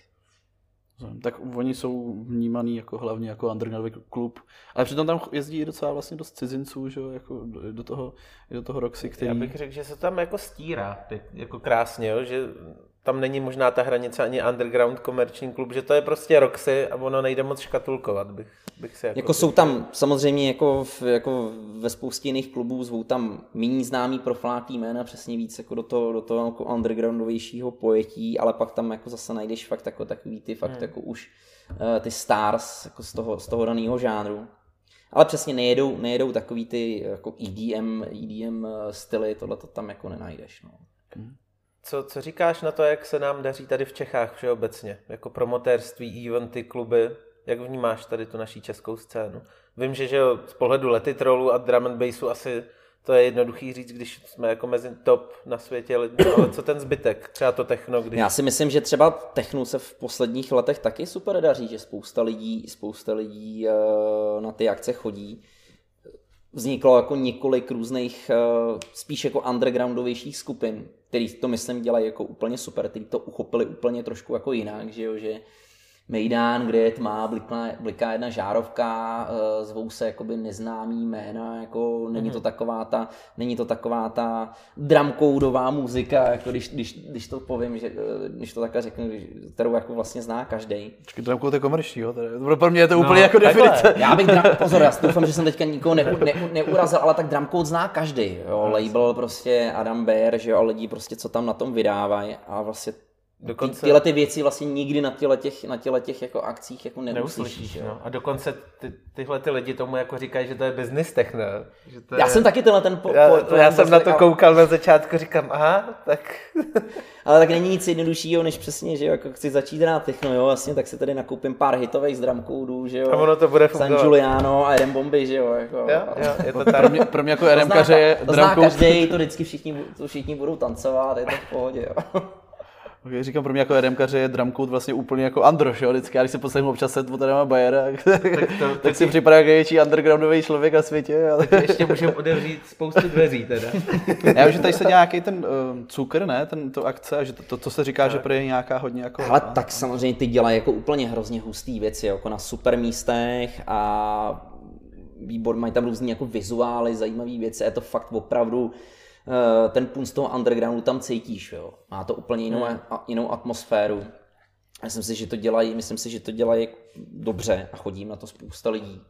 Tak oni jsou vnímaný jako hlavně jako undergroundový klub, ale přitom tam jezdí docela vlastně dost cizinců, že jako do toho, do toho Roxy, který...
Já bych řekl, že se tam jako stírá jako krásně, jo? že tam není možná ta hranice ani underground komerční klub, že to je prostě Roxy a ono nejde moc škatulkovat, bych, bych si
jako... Jako jsou tam samozřejmě jako, v, jako ve spoustě jiných klubů zvou tam méně známý profláký jména, přesně víc jako do toho, do toho jako undergroundovějšího pojetí, ale pak tam jako zase najdeš fakt jako takový ty fakt hmm. jako už uh, ty stars jako z toho, z toho daného žánru. Ale přesně nejedou, nejedou takový ty jako EDM, EDM eh, styly, tohle to tam jako nenajdeš. No. Hmm.
Co, co říkáš na to, jak se nám daří tady v Čechách všeobecně? Jako promotérství, eventy, kluby? Jak vnímáš tady tu naší českou scénu? Vím, že, že z pohledu letitrolu a drum and bassu asi to je jednoduchý říct, když jsme jako mezi top na světě, ale co ten zbytek? Třeba to techno, když...
Já si myslím, že třeba technu se v posledních letech taky super daří, že spousta lidí, spousta lidí uh, na ty akce chodí. Vzniklo jako několik různých, uh, spíš jako undergroundovějších skupin, který to myslím dělají jako úplně super, který to uchopili úplně trošku jako jinak, že jo, že Mejdán, kde je tma, bliká, bliká jedna žárovka, eh, zvou se jakoby neznámý jména, jako není to mhm. taková ta, není to taková ta dramkoudová muzika, jako když, když, když to povím, že, eh, když to takhle řeknu, kterou jako vlastně zná každý.
Počkej, dramkoud je komerční, jo? Tady. Pro mě je to no, úplně jako definice.
Já bych, dram, pozor, já doufám, že jsem teďka nikoho ne, ne, neurazil, ale tak dramkoud zná každý, jo? label prostě Adam Bear, že jo, a lidi prostě, co tam na tom vydávají a vlastně Dokonce... Ty, tyhle ty věci vlastně nikdy na těle těch, na těle těch jako akcích jako neuslyšíš.
No. A dokonce ty, tyhle ty lidi tomu jako říkají, že to je business techno. Že to
já
je...
jsem taky tenhle ten... Po,
já, po, já jsem na to koukal na začátku, říkám, aha, tak...
Ale tak není nic jednoduššího, než přesně, že jo, jako chci začít hrát techno, jo, vlastně, tak si tady nakoupím pár hitových z dramkoudů, že jo.
A ono to bude fungovat.
San Giuliano a Eden Bomby, že jo, jako.
Jo, jo, je to
tak. pro, mě, pro mě jako RMkaře je
To zná každý, to vždycky všichni, to všichni budou tancovat, je to v pohodě, jo.
Okay, říkám pro mě jako RMkaře je drumcode vlastně úplně jako Androš, jo? Vždycky, já když se poslechnu občas set od Adama Bayera, tak, tak, to, tak si připadá jako největší undergroundový člověk na světě.
Ale... Tak ještě můžeme otevřít spoustu dveří teda.
já vím, že tady se dělá nějaký ten uh, cukr, ne, ten, to akce, a že to, to, to se říká, tak. že pro je nějaká hodně jako...
Ale tak samozřejmě ty dělají jako úplně hrozně hustý věci, jako na super místech a výbor, mají tam různý jako vizuály, zajímavé věci, je to fakt opravdu ten punt z toho undergroundu tam cítíš, jo. Má to úplně jinou, hmm. a, jinou atmosféru. Myslím si, že to dělají, myslím si, že to dělají dobře a chodí na to spousta lidí.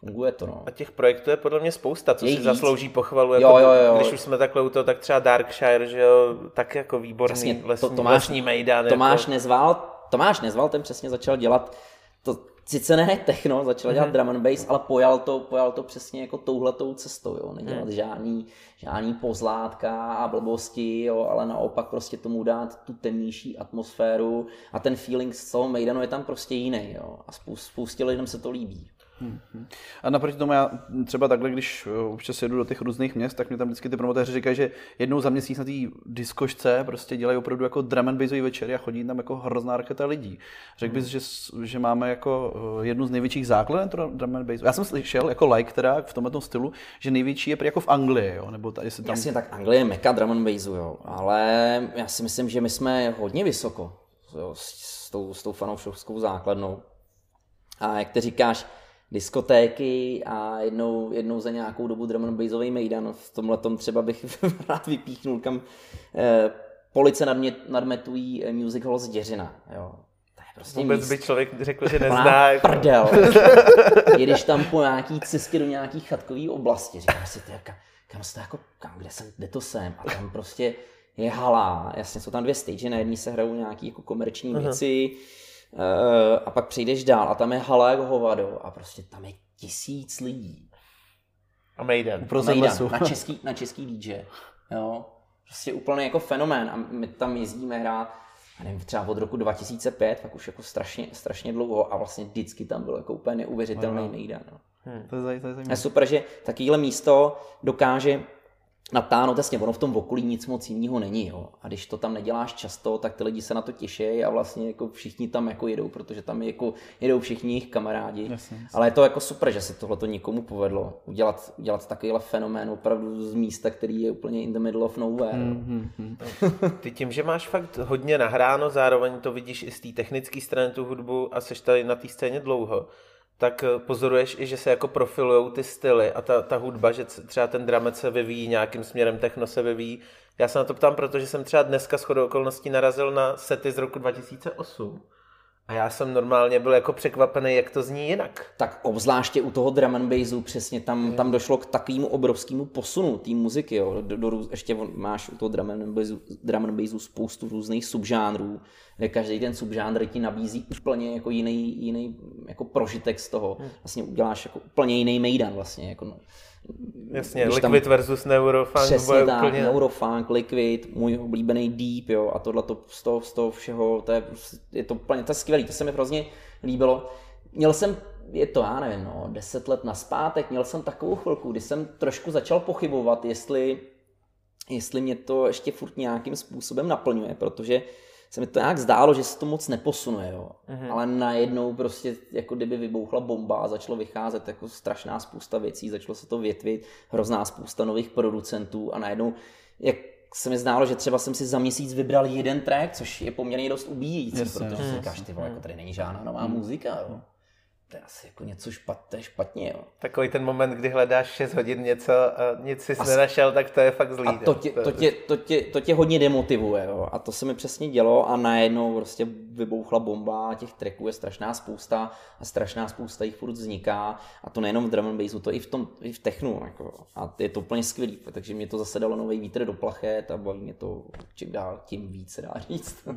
Funguje to, no.
A těch projektů je podle mě spousta, co je si víc. zaslouží pochvalu. Jako, jo, jo, jo. Když už jsme takhle u toho, tak třeba Darkshire, že jo, tak jako výborný přesně, lesní, to, Tomáš, lesní mejdan.
Tomáš jako... Nezval, Tomáš Nezval, ten přesně začal dělat sice ne techno, začal dělat mm-hmm. drum and bass, ale pojal to, pojal to přesně jako touhletou cestou, jo. Nedělat mm. žádný, žádný pozlátka a blbosti, jo, ale naopak prostě tomu dát tu temnější atmosféru a ten feeling z toho Maidanu je tam prostě jiný, jo. A spoustě lidem se to líbí.
A naproti tomu já třeba takhle, když eh, občas jedu do těch různých měst, tak mi tam vždycky ty promotéři říkají, že jednou za měsíc na té diskošce prostě dělají opravdu jako drum and bassový večery a chodí tam jako hrozná raketa lidí. Řekl bys, že, že máme jako eh, jednu z největších základen drum and bass. Já jsem slyšel jako like teda v tomhle stylu, že největší je jako v Anglii, jo? nebo tady se tam...
Jasně, tak Anglie je meka drum and bassu, jo. ale já si myslím, že my jsme hodně vysoko jo, s, s, tou, s tou fanoušovskou základnou. A jak ty říkáš, diskotéky a jednou, jednou za nějakou dobu drum and bassový mejdan. V tomhle tom třeba bych rád vypíchnul, kam eh, police nadmět, nadmetují eh, music hall z Děřina. Jo.
To je prostě Vůbec míst. by člověk řekl, že nezná.
Jako... Prdel. Jedeš tam po nějaký cestě do nějaký chatkový oblasti, říkáš si, ty, kam, kam jste jako, kam, kde, jsem, kde to jsem? A tam prostě je hala, jasně jsou tam dvě stage, na jedné se hrajou nějaký jako komerční věci, Eh, a pak přijdeš dál a tam je hala jako hovado a prostě tam je tisíc lidí.
A Maiden.
Maiden na český, na český DJ. Jo. Prostě úplně jako fenomén a my tam jezdíme hrát já nevím, třeba od roku 2005, tak už jako strašně, strašně dlouho a vlastně vždycky tam bylo jako úplně neuvěřitelný Maiden. No.
Hmm. To je, zajímavé.
je super, že takovýhle místo dokáže natáhnout, jasně, ono v tom okolí nic moc jiného není, jo. A když to tam neděláš často, tak ty lidi se na to těší a vlastně jako všichni tam jako jedou, protože tam jako jedou všichni jejich kamarádi. Jasně, jasně. Ale je to jako super, že se tohle to někomu povedlo. Udělat, udělat takovýhle fenomén opravdu z místa, který je úplně in the middle of nowhere. Mm-hmm.
Ty tím, že máš fakt hodně nahráno, zároveň to vidíš i z té technické strany tu hudbu a seš tady na té scéně dlouho, tak eh, pozoruješ i, že se jako profilují ty styly a ta, ta hudba, že třeba ten dramec se vyvíjí nějakým směrem, techno se vyvíjí. Já se na to ptám, protože jsem třeba dneska shodou okolností narazil na sety z roku 2008 a já jsem normálně byl jako překvapený, jak to zní jinak.
Tak obzvláště u toho drum and bassu přesně tam, tam došlo k takovému obrovskému posunu té muziky. Jo. Do, do, ještě máš u toho drum and, bassu, drum and bassu spoustu různých subžánrů, kde každý ten subžánr ti nabízí úplně jako jiný, jiný jako prožitek z toho. Hmm. Vlastně uděláš jako úplně jiný mejdan vlastně. Jako no.
Jasně, Liquid tam, versus Neurofunk.
Přesně tak, úplně... Neurofunk, Liquid, můj oblíbený Deep, jo, a tohle to z toho, z toho všeho, to je, je to úplně, to je skvělý, to se mi hrozně líbilo. Měl jsem, je to, já nevím, no, deset let naspátek, měl jsem takovou chvilku, kdy jsem trošku začal pochybovat, jestli, jestli mě to ještě furt nějakým způsobem naplňuje, protože se mi to nějak zdálo, že se to moc neposunuje, jo. Mm-hmm. ale najednou prostě jako kdyby vybouchla bomba a začalo vycházet jako strašná spousta věcí, začalo se to větvit, hrozná spousta nových producentů a najednou jak se mi zdálo, že třeba jsem si za měsíc vybral jeden track, což je poměrně dost ubíjící, yes, protože si říkáš, ty vole, jako tady není žádná nová mm. muzika. Jo to je asi jako něco špatně, špatně, jo.
Takový ten moment, kdy hledáš 6 hodin něco a nic jsi As... nenašel, tak to je fakt zlý.
A to tě, to, tě, to, tě, to tě hodně demotivuje, jo. A to se mi přesně dělo a najednou prostě vybouchla bomba, těch tracků je strašná spousta a strašná spousta jich furt vzniká a to nejenom v drum and bassu, to i v tom, i v technu, jako. A je to úplně skvělý, takže mě to zase dalo nový vítr do plachet a baví mě to čím dál tím víc, se dá říct.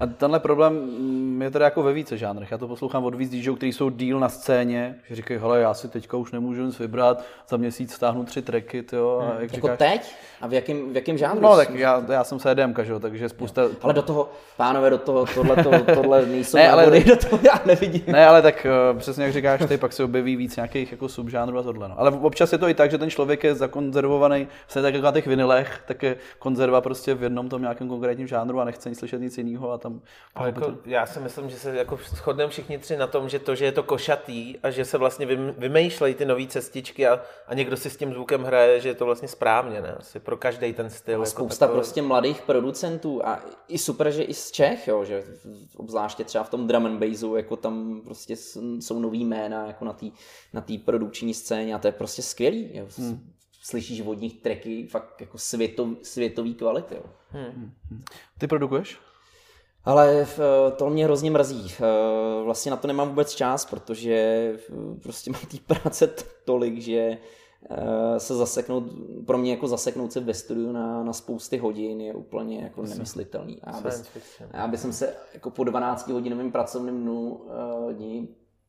A tenhle problém je teda jako ve více žánrech. Já to poslouchám od víc DJů, kteří jsou díl rozdíl na scéně, že říkají, hele, já si teďka už nemůžu nic vybrat, za měsíc stáhnu tři tracky, tyjo, a
jak jako říkáš, teď? A v jakém, v jakém žánru?
No, tak já, já jsem se EDM, že takže spousta... Jo.
Ale do toho, pánové, do toho, tohle, to, tohle nejsou ne, ale, do toho já nevidím.
Ne, ale tak uh, přesně jak říkáš, ty pak se objeví víc nějakých jako subžánrů a tohle. No. Ale občas je to i tak, že ten člověk je zakonzervovaný, se tak jako na těch vinilech, tak je konzerva prostě v jednom tom nějakém konkrétním žánru a nechce nic slyšet nic jiného a tam...
A jako, to... Já si myslím, že se jako shodneme všichni tři na tom, že to, že je to košatý a že se vlastně vymýšlejí ty nové cestičky a, a někdo si s tím zvukem hraje, že je to vlastně správně, ne? Asi pro každý ten styl. A
jako spousta takový... prostě mladých producentů a i super, že i z Čech, jo, že obzvláště třeba v tom drum and bassu, jako tam prostě jsou nový jména jako na té na tý produkční scéně a to je prostě skvělý. Jo. Hmm. Slyšíš od nich tracky fakt jako světov, světový kvality. Jo. Hmm.
Ty produkuješ?
Ale eh, to mě hrozně mrzí. Eh, vlastně na to nemám vůbec čas, protože eh, prostě mám té práce tolik, že se zaseknout, pro mě jako zaseknout se ve studiu na, na spousty hodin je úplně jako nemyslitelný. A aby, aby jsem se jako po 12 hodinovém pracovním dnu dní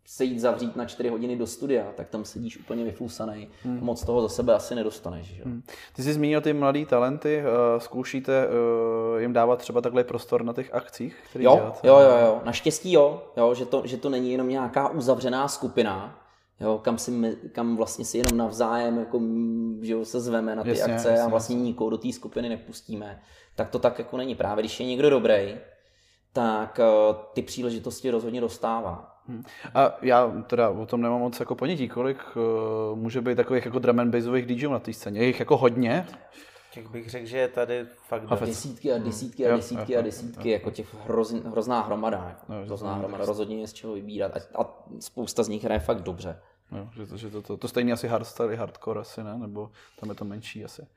se jít zavřít na 4 hodiny do studia, tak tam sedíš úplně vyflusaný. Hmm. Moc toho za sebe asi nedostaneš. Že? Hmm.
Ty jsi zmínil ty mladý talenty, uh, zkoušíte uh, jim dávat třeba takhle prostor na těch akcích?
Který jo, dělat? jo, jo, jo. Naštěstí jo, jo že, to, že to není jenom nějaká uzavřená skupina, jo, kam, si, kam vlastně si jenom navzájem jako, že jo, se zveme na ty jasně, akce jasně, a vlastně jasně. nikoho do té skupiny nepustíme. Tak to tak jako není. Právě když je někdo dobrý, tak uh, ty příležitosti rozhodně dostává.
Hmm. A já teda o tom nemám moc jako ponětí, kolik uh, může být takových jako drum and bassových DJů na té scéně. Je jich jako hodně?
Těch bych řekl, že je tady fakt
a desítky a desítky a desítky a desítky, jako těch hroz, hrozná hromada. Jako, no, hrozná hromada, rozhodně je z čeho vybírat a, a spousta z nich hraje fakt dobře.
No, že to, že to, to, to stejně asi hardstyle, hardcore asi, ne? Nebo tam je to menší asi.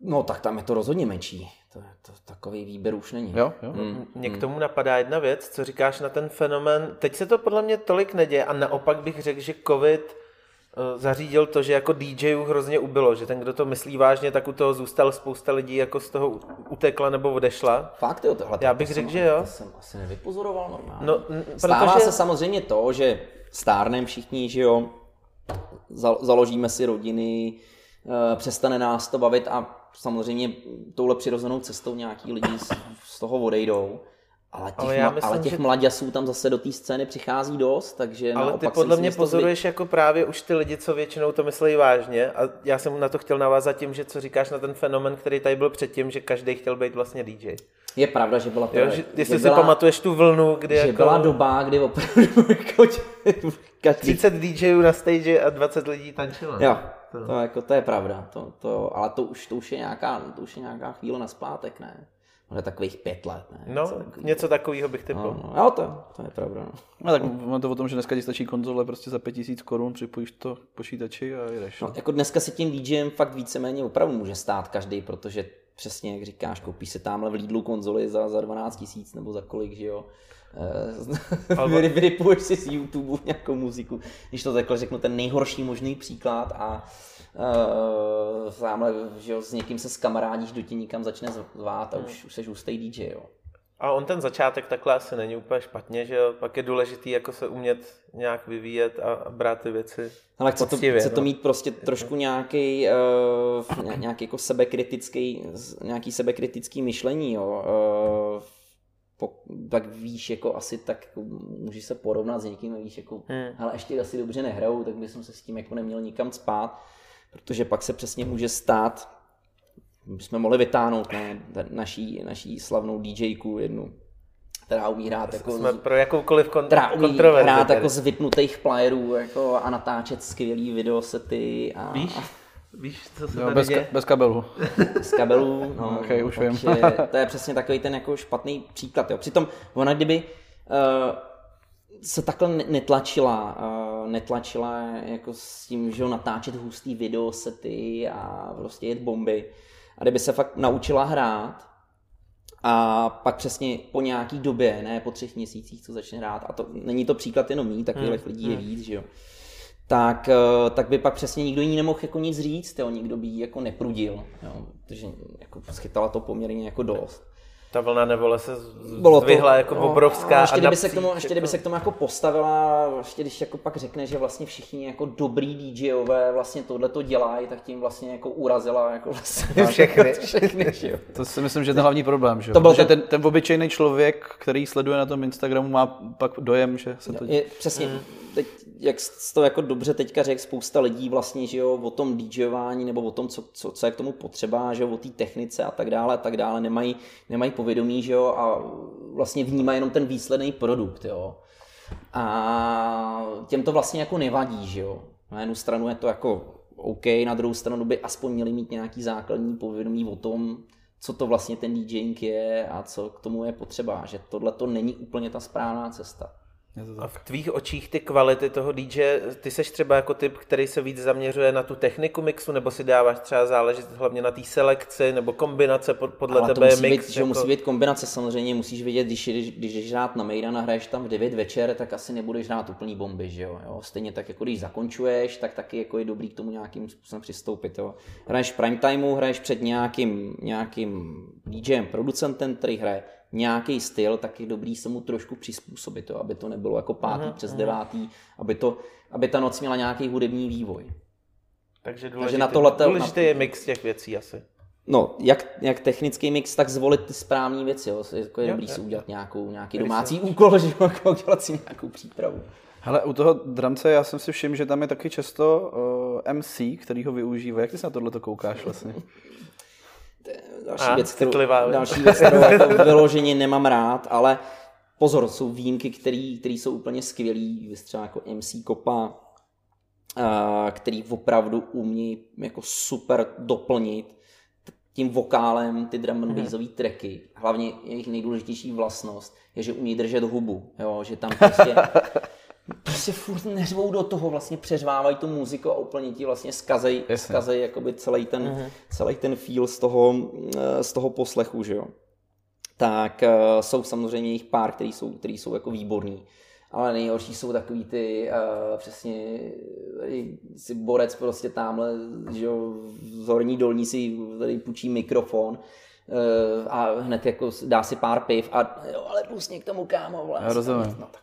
No tak tam je to rozhodně menší. To, to, takový výběr už není.
Jo, jo.
Mm. Mě k tomu napadá jedna věc, co říkáš na ten fenomen. Teď se to podle mě tolik neděje a naopak bych řekl, že covid eh, zařídil to, že jako DJů hrozně ubylo, že ten, kdo to myslí vážně, tak u toho zůstal spousta lidí, jako z toho utekla nebo odešla.
Fakt jo, tohle.
Já bych řekl, že jo.
To jsem asi nevypozoroval normálně. No, Stává protože... se samozřejmě to, že stárnem všichni, že jo, založíme si rodiny, eh, přestane nás to bavit a samozřejmě touhle přirozenou cestou nějaký lidi z, z toho odejdou. Ale těch, ale, já myslím, ale těch že... mladěsů tam zase do té scény přichází dost, takže
Ale ty podle mě pozoruješ jako právě už ty lidi, co většinou to myslí vážně a já jsem na to chtěl navázat tím, že co říkáš na ten fenomen, který tady byl předtím, že každý chtěl být vlastně DJ.
Je pravda, že byla to...
Jo, že, jestli že si byla, pamatuješ tu vlnu, kdy
že
jako...
byla doba, kdy opravdu jako
každý... 30 DJů na stage a 20 lidí tančilo.
Jo, to, to, jako, to je pravda, to, to, ale to už, to, už je nějaká, to už je nějaká chvíle na zpátek, ne? Možná takových pět let, ne?
No, něco, takový, něco takového bych typl.
No, no, to, to je pravda. No.
no tak mám to o tom, že dneska ti stačí konzole prostě za 5000 korun, připojíš to k počítači a jdeš.
No, jako dneska si tím DJem fakt víceméně opravdu může stát každý, protože přesně jak říkáš, koupíš se tamhle v Lidlu konzoli za, za 12 tisíc nebo za kolik, že jo. Ale... Vyrypuješ si z YouTube nějakou muziku, když to takhle řeknu, ten nejhorší možný příklad a uh, tamhle, že jo, s někým se skamarádíš, do tě nikam začne zvát a hmm. už, už seš hustý DJ, jo.
A on ten začátek takhle asi není úplně špatně, že jo? Pak je důležitý jako se umět nějak vyvíjet a, a brát ty věci
Ale chce to, chce to no. mít prostě trošku nějaký, uh, nějaký jako sebekritický, nějaký sebekritický myšlení, jo. Uh, tak víš, jako asi tak jako, můžeš se porovnat s někým, víš, jako, hmm. ale ještě asi dobře nehrajou, tak bych se s tím jako neměl nikam spát, protože pak se přesně může stát, bychom mohli vytáhnout ne, naší, naší slavnou DJku jednu, která umí hrát jako...
Jsme pro jakoukoliv kon-
která umí hrát jako z vypnutých playerů jako a natáčet skvělý videosety a...
Víš? Víš, co se
jo, bez, ka- bez kabelu.
Bez kabelu, no.
okay, už vím.
to je přesně takový ten jako špatný příklad. Jo. Přitom ona kdyby uh, se takhle netlačila, uh, netlačila jako s tím, že natáčet hustý videosety a prostě jet bomby. A kdyby se fakt naučila hrát, a pak přesně po nějaký době, ne po třech měsících, co začne hrát, a to není to příklad jenom mý, takových hmm. lidí je hmm. víc, že jo tak, eh, tak by pak přesně nikdo jiný nemohl jako nic říct, jo, nikdo by ji jako neprudil, jo, protože jako schytala to poměrně jako dost.
Ta vlna nevole se Bylo zdvihla to, jako no, obrovská.
A ještě, kdyby se k tomu, ještě kdyby jako- se k tomu jako postavila, ještě když jako pak řekne, že vlastně všichni jako dobrý DJové vlastně tohle to dělají, tak tím vlastně jako urazila jako vlastně
všechny.
všechny že jo.
To si myslím, že je ten hlavní problém, že jo? To byl ten... ten, ten obyčejný člověk, který sleduje na tom Instagramu, má pak dojem, že se to...
Je, přesně, mm. teď, jak to jako dobře teďka řekl, spousta lidí vlastně, že jo, o tom DJování nebo o tom, co, co, co je k tomu potřeba, že jo, o té technice a tak dále a tak dále, nemají, nemají povědomí, že jo, a vlastně vnímá jenom ten výsledný produkt, jo. A těm to vlastně jako nevadí, že jo. Na jednu stranu je to jako OK, na druhou stranu by aspoň měli mít nějaký základní povědomí o tom, co to vlastně ten DJing je a co k tomu je potřeba, že tohle to není úplně ta správná cesta.
A v tvých očích ty kvality toho DJ, ty seš třeba jako typ, který se víc zaměřuje na tu techniku mixu, nebo si dáváš třeba záležet hlavně na té selekci, nebo kombinace podle
Ale
tebe
musí
mix?
Být, jako... musí být kombinace, samozřejmě musíš vědět, když, když, když jdeš hrát na Mejdan a hraješ tam v 9 večer, tak asi nebudeš hrát úplný bomby, že jo? jo? Stejně tak, jako když zakončuješ, tak taky jako je dobrý k tomu nějakým způsobem přistoupit, jo? Hraješ prime timeu, hraješ před nějakým, nějakým DJem, producentem, který hraje nějaký styl, tak je dobrý se mu trošku přizpůsobit, jo, aby to nebylo jako pátý aha, přes aha. devátý, aby, to, aby ta noc měla nějaký hudební vývoj.
Takže důležitý, Takže na tohle, důležitý na... je mix těch věcí asi.
No, jak, jak technický mix, tak zvolit ty správné věci. Jo. Jako je jo, dobrý jo. si udělat nějakou, nějaký domácí úkol, že jako udělat si nějakou přípravu.
Hele, u toho dramce já jsem si všiml, že tam je taky často uh, MC, který ho využívá. Jak ty se na tohle koukáš vlastně?
další, a, věc, kterou, další věc, kterou jako vyloženě nemám rád, ale pozor, jsou výjimky, které jsou úplně skvělý, třeba jako MC Kopa, který opravdu umí jako super doplnit tím vokálem ty drum and mhm. bassové tracky. Hlavně jejich nejdůležitější vlastnost je, že umí držet hubu, jo? že tam prostě prostě furt neřvou do toho, vlastně přeřvávají tu muziku a úplně ti vlastně skazej, skazej jakoby celý ten, uh-huh. celý ten feel z toho, eh, z toho poslechu, že jo. Tak uh, jsou samozřejmě jich pár, který jsou, který jsou jako výborný. Ale nejhorší jsou takový ty, uh, přesně, si borec prostě tamhle, že jo, z horní dolní si tady půjčí mikrofon, uh, a hned jako dá si pár piv a jo, ale pustně k tomu kámo, vlastně.
Já rozumím. No, tak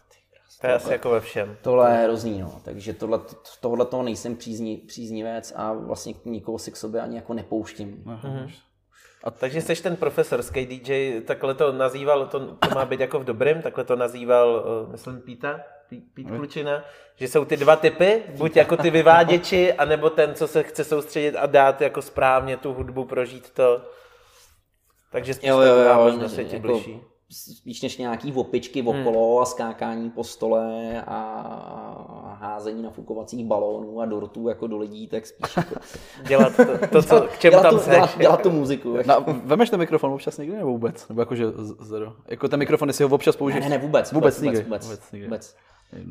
to je asi jako ve všem.
Tohle je hrozný, no. Takže tohle, tohle toho nejsem přízni, příznivec a vlastně nikoho si k sobě ani jako nepouštím. Mhm.
A takže jsi ten profesorský DJ, takhle to nazýval, to, to má být jako v dobrém, takhle to nazýval, uh, myslím, Píta, Pít Klučina, že jsou ty dva typy, buď jako ty vyváděči, anebo ten, co se chce soustředit a dát jako správně tu hudbu, prožít to. Takže spíš jo, jo, jo, možná se ti jako, bližší
spíš než nějaký opičky hmm. okolo hmm. a skákání po stole a házení nafukovacích balónů a dortů jako do lidí, tak spíš jako...
dělat to, to co, k čemu dělat tam tu,
dělat, dělat, tu muziku.
Na, vemeš ten mikrofon občas někdy nebo vůbec? Nebo jakože zero? Jako ten mikrofon, jestli ho občas použiješ?
Ne, ne, vůbec. Vůbec, vůbec, vůbec, vůbec, vůbec, nikdy. vůbec.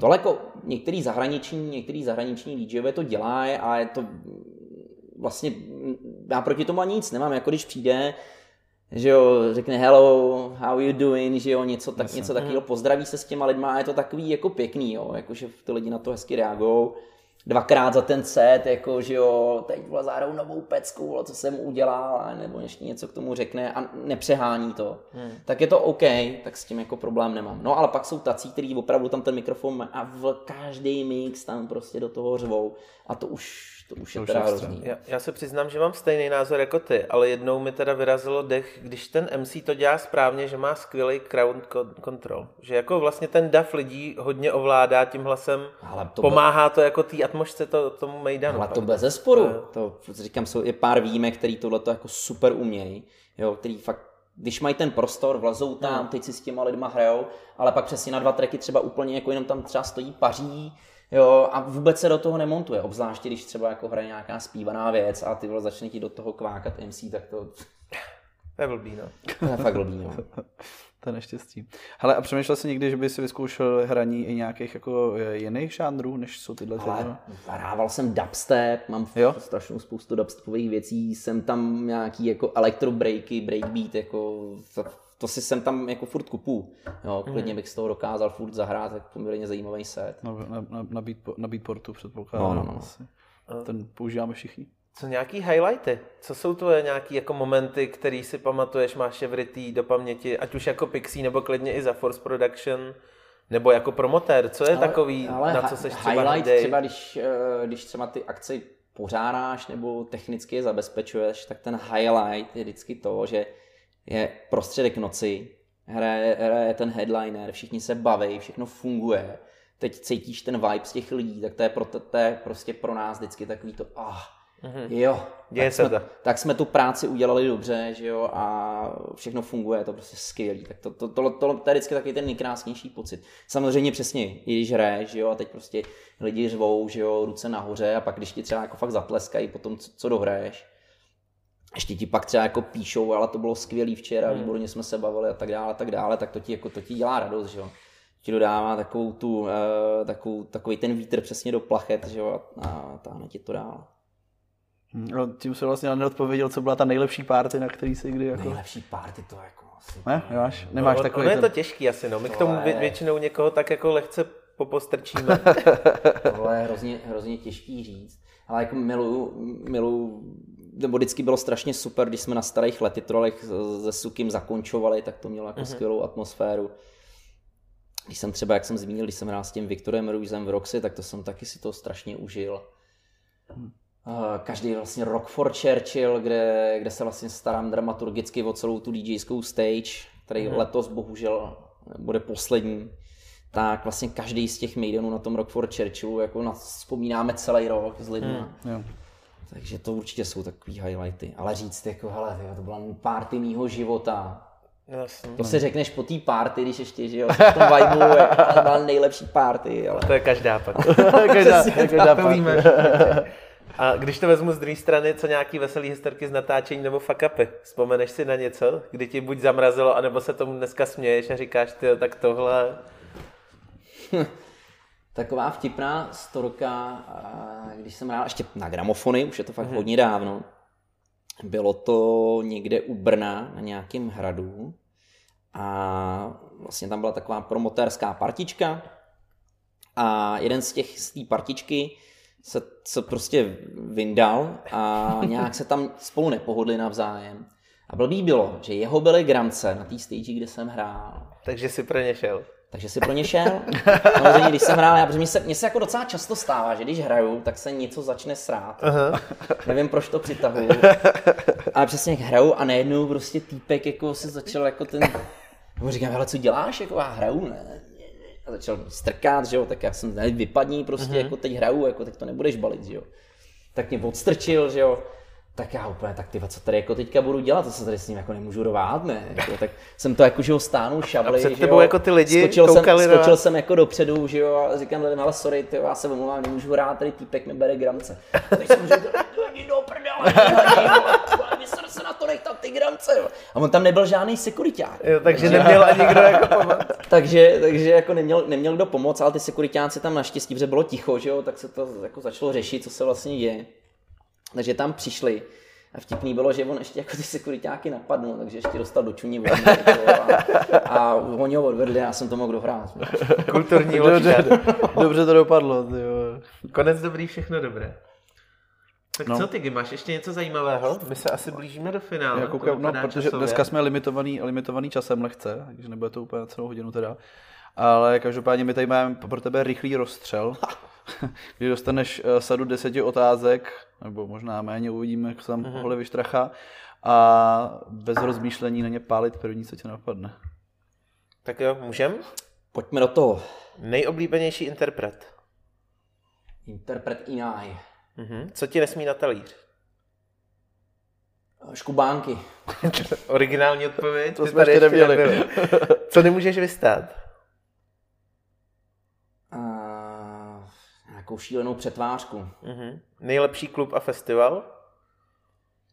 Tohle jako některý zahraniční, některý zahraniční DJové to dělají a je to vlastně, já proti tomu ani nic nemám, jako když přijde že jo, řekne hello, how you doing, že jo, něco, tak, něco takového, mhm. pozdraví se s těma lidma a je to takový jako pěkný, jo, jakože ty lidi na to hezky reagují. Dvakrát za ten set, jako, že jo, teď vole zahrou novou pecku, co jsem udělal, nebo ještě něco k tomu řekne a nepřehání to. Hmm. Tak je to OK, tak s tím jako problém nemám. No ale pak jsou tací, kteří opravdu tam ten mikrofon a v každý mix tam prostě do toho řvou a to už to už to je už teda hrozný.
Já, já se přiznám, že mám stejný názor jako ty, ale jednou mi teda vyrazilo dech, když ten MC to dělá správně, že má skvělý crowd control. Že jako vlastně ten dav lidí hodně ovládá tím hlasem, ale to pomáhá be... to jako té atmosféře to, tomu Mejdanu.
Ale to bez zesporu. To, říkám, jsou, je pár výjimek, který tohle jako super umějí, jo, který fakt když mají ten prostor, vlezou tam, no. teď si s těma lidma hrajou, ale pak přesně na dva tracky třeba úplně jako jenom tam třeba stojí paří, Jo, a vůbec se do toho nemontuje, obzvláště když třeba jako hraje nějaká zpívaná věc a ty vole začne ti do toho kvákat MC, tak to...
To je blbý, no.
To je fakt blbý, no.
to je neštěstí. Hele, a přemýšlel jsi někdy, že by si vyzkoušel hraní i nějakých jako eh, jiných žánrů, než jsou tyhle?
Ale hrával jsem dubstep, mám jo? strašnou spoustu dubstepových věcí, jsem tam nějaký jako breaky, breakbeat, jako to si jsem tam jako furt kupu. Jo, klidně mm. bych z toho dokázal furt zahrát, tak poměrně zajímavý set.
Na, na, na, na, beat, na Beatportu předpokládám. No, no, no. Ten používáme všichni.
Co nějaký highlighty? Co jsou tvoje nějaký jako momenty, který si pamatuješ, máš je vrytý do paměti, ať už jako Pixie nebo klidně i za Force Production, nebo jako promotér? Co je ale, takový, ale na co seš třeba
highlight hrdý? třeba, když, eh, když třeba ty akce pořádáš nebo technicky je zabezpečuješ, tak ten highlight je vždycky to, že je prostředek noci, hraje, hraje ten headliner, všichni se baví, všechno funguje, teď cítíš ten vibe z těch lidí, tak to je, pro, to je prostě pro nás vždycky takový to, ah, mm-hmm. jo,
Děje
tak,
se
jsme, to. tak jsme tu práci udělali dobře, že jo, a všechno funguje, je to prostě skvělý, tak to, to, to, to, to je vždycky takový ten nejkrásnější pocit. Samozřejmě přesně, i když hraješ, jo, a teď prostě lidi řvou, že jo, ruce nahoře a pak když ti třeba jako fakt zatleskají po tom, co, co dohraješ, ještě ti pak třeba jako píšou, ale to bylo skvělý včera, hmm. výborně jsme se bavili a tak dále, a tak dále, tak to ti, jako, to ti dělá radost, že jo. Ti dodává takovou tu, uh, takovou, takový ten vítr přesně do plachet, že jo, a táhne ti to dál.
No, tím se vlastně neodpověděl, co byla ta nejlepší party, na který si kdy jako...
Nejlepší party to jako asi...
Ne, nemáš, nemáš
no,
takový
ono ten... je to těžký asi, no. My to k tomu je... většinou někoho tak jako lehce popostrčíme.
Tohle je hrozně, hrozně těžký říct. Ale jako miluju, miluju nebo vždycky bylo strašně super, když jsme na starých letitrolech se Sukim zakončovali, tak to mělo jako mm-hmm. skvělou atmosféru. Když jsem třeba, jak jsem zmínil, když jsem hrál s tím Viktorem Ruizem v Roxy, tak to jsem taky si to strašně užil. Mm. Každý vlastně Rock for Churchill, kde, kde se vlastně starám dramaturgicky o celou tu DJskou stage, který mm-hmm. letos bohužel bude poslední tak vlastně každý z těch Maidenů na tom Rock for Churchillu jako na, vzpomínáme celý rok s lidmi. Mm, takže to určitě jsou takový highlighty. Ale říct jako, hele, to byla party mýho života. Jasně. To si řekneš po té party, když ještě, že jo, v tom vibe, to byla nejlepší party. Ale...
To je každá pak. každá, každá party. A když to vezmu z druhé strany, co nějaký veselý historky z natáčení nebo fuck upy? Vzpomeneš si na něco, kdy ti buď zamrazilo, anebo se tomu dneska směješ a říkáš, ty tak tohle
taková vtipná storka, když jsem hrál ještě na gramofony, už je to fakt mm-hmm. hodně dávno. Bylo to někde u Brna na nějakém hradu a vlastně tam byla taková promotérská partička a jeden z těch z té partičky se, se prostě vyndal a nějak se tam spolu nepohodli navzájem. A blbý bylo, že jeho byly gramce na té stage, kde jsem hrál.
Takže si pro ně šel.
Takže si pro ně šel. Samozřejmě, když jsem hrál, já, protože mně se, mně se jako docela často stává, že když hraju, tak se něco začne srát. Aha. Nevím, proč to přitahuju. Ale přesně jak hraju a najednou prostě týpek jako se začal jako ten... Mu říkám, ale co děláš, jako já hraju, ne? A začal strkat, že jo, tak já jsem, ne, vypadní prostě, uh-huh. jako teď hraju, jako teď to nebudeš balit, že jo. Tak mě odstrčil, že jo tak já úplně, tak ty, co tady jako teďka budu dělat, to se tady s ním jako nemůžu rvát, ne? Jako, tak jsem to jako, že ho stánu šabli,
a před tebou jako ty lidi
skočil jsem, skočil na... jsem jako dopředu, že jo, a říkám lidem, ale sorry, ty, já se omlouvám, nemůžu hrát, tady týpek mi bere gramce. Teď jsem jdi do prdele, vysr se na to, nech tam ty gramce, jo. A on tam nebyl žádný sekuriták.
Jo, takže neměl ani kdo jako pomoct.
takže, takže jako neměl, neměl kdo pomoct, ale ty sekuritáci tam naštěstí, protože bylo ticho, že jo, tak se to jako začalo řešit, co se vlastně děje. Takže tam přišli a vtipný bylo, že on ještě jako ty sekuritáky napadnul, takže ještě dostal do čuní a, a oni ho odvedli a já jsem to mohl dohrát.
Kulturní
dobře, dobře to dopadlo. Tyjo.
Konec dobrý, všechno dobré. Tak no. co ty, máš ještě něco zajímavého? My se asi blížíme do finále. Já
koukám, no, protože časově. dneska jsme limitovaný, limitovaný časem lehce, takže nebude to úplně celou hodinu teda. Ale každopádně my tady máme pro tebe rychlý rozstřel. kdy dostaneš eh, sadu deseti otázek, nebo možná méně, uvidíme, jak se tam hole vyštracha, a bez rozmýšlení na ně pálit první, co tě napadne.
Tak jo, můžem?
Pojďme do toho.
Nejoblíbenější interpret?
Interpret Inaj.
Uh-huh. Co ti nesmí na talíř?
Škubánky.
Originální odpověď?
To jsme ještě neměli.
Co nemůžeš vystát?
nějakou šílenou přetvářku.
Mm-hmm. Nejlepší klub a festival?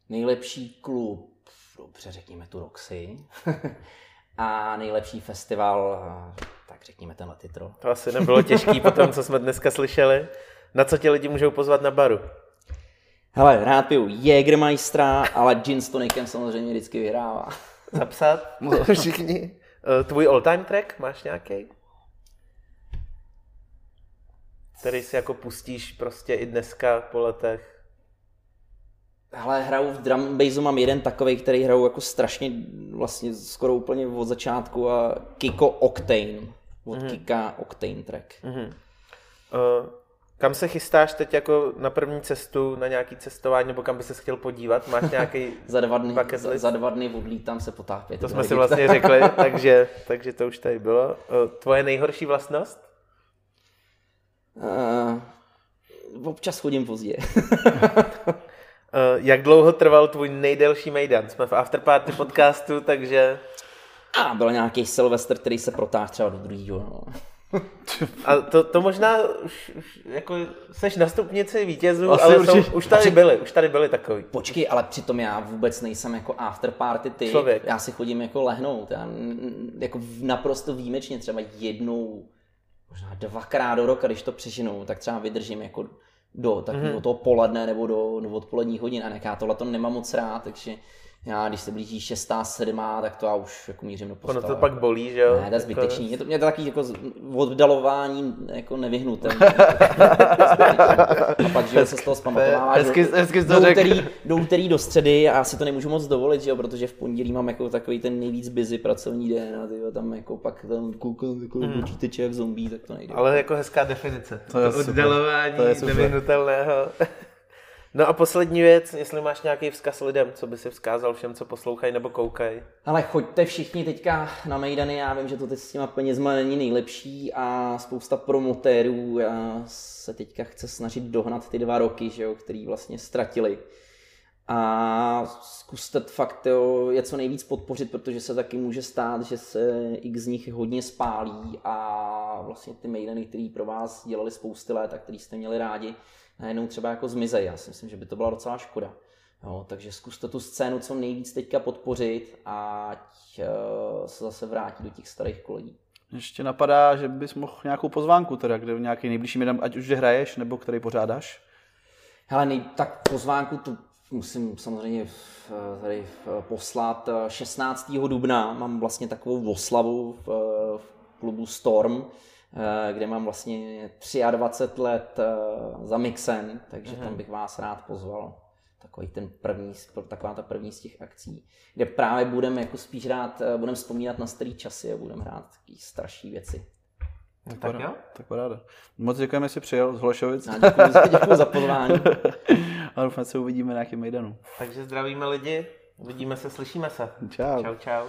Nejlepší klub, dobře, řekněme tu Roxy. a nejlepší festival, tak řekněme ten Letitro.
To asi nebylo těžký po tom, co jsme dneska slyšeli. Na co tě lidi můžou pozvat na baru?
Hele, rád piju Jägermeistera, ale gin s tonikem samozřejmě vždycky vyhrává.
Zapsat? Všichni. Eh, tvůj all-time track máš nějaký? který si jako pustíš prostě i dneska po letech?
Ale hraju v drum baseu mám jeden takový, který hraju jako strašně vlastně skoro úplně od začátku a Kiko Octane. Od mm-hmm. Kika Octane track. Mm-hmm.
Uh, kam se chystáš teď jako na první cestu, na nějaký cestování, nebo kam by se chtěl podívat? Máš nějaký
za, dva dny, za, za dva dny odlítám se potápět.
To jsme si vlastně řekli, takže, takže to už tady bylo. Tvoje nejhorší vlastnost?
Uh, občas chodím pozdě.
Uh, jak dlouho trval tvůj nejdelší mejdan? Jsme v Afterparty podcastu, takže...
A byl nějaký Silvestr, který se protáhl třeba do druhého. No.
A to, to možná už, už jako seš na stupnici vítězů, Asi ale určitě. jsou, už tady byli, už tady byli takový.
Počkej, ale přitom já vůbec nejsem jako afterparty ty. Člověk. Já si chodím jako lehnout. Já jako naprosto výjimečně třeba jednou, možná dvakrát do roka, když to přežinu, tak třeba vydržím jako do takového mm-hmm. toho poledne nebo do, do odpoledních hodin a já tohle to nemám moc rád, takže já, když se blíží 6. 7. tak to já už jako mířím do postele.
Ono to pak bolí, že jo?
Ne, to je zbytečný. Je to, mě to takový jako oddalování jako nevyhnutelný. a pak, že se z toho zpamatováváš hezky, do, hezky do, úterý, do úterý do středy a já si to nemůžu moc dovolit, že jo? protože v pondělí mám jako takový ten nejvíc busy pracovní den a tyjo, tam jako pak tam koukám jako mm. počítače jak zombie, tak to nejde.
Ale jako hezká definice. To je oddalování to je nevyhnutelného. No a poslední věc, jestli máš nějaký vzkaz lidem, co by si vzkázal všem, co poslouchají nebo koukají.
Ale choďte všichni teďka na Mejdany, já vím, že to teď s těma penězma není nejlepší a spousta promotérů se teďka chce snažit dohnat ty dva roky, že jo, který vlastně ztratili. A zkuste fakt jo, je co nejvíc podpořit, protože se taky může stát, že se x z nich hodně spálí a vlastně ty Mejdany, který pro vás dělali spousty let a který jste měli rádi, najednou třeba jako zmizej. Já si myslím, že by to byla docela škoda. Jo, takže zkuste tu scénu co nejvíc teďka podpořit a ať uh, se zase vrátí do těch starých kolegů.
Ještě napadá, že bys mohl nějakou pozvánku, teda, kde v nějaký nejbližší mědem, ať už hraješ, nebo který pořádáš?
Hele, nej, tak pozvánku tu musím samozřejmě tady poslat 16. dubna. Mám vlastně takovou oslavu v, v klubu Storm, Eh, kde mám vlastně 23 let eh, za mixem, takže mm-hmm. tam bych vás rád pozval. Takový ten první, taková ta první z těch akcí, kde právě budeme jako spíš rád, eh, budeme vzpomínat na starý časy a budeme hrát takové starší věci.
Tak, tak jo? Tak paráda. Moc děkujeme, že jsi přijel z Holešovic.
No, děkuji, za, děkuji za pozvání.
a doufám, se uvidíme na nějakém mejdanu.
Takže zdravíme lidi, uvidíme se, slyšíme se.
Čau.
Čau, čau.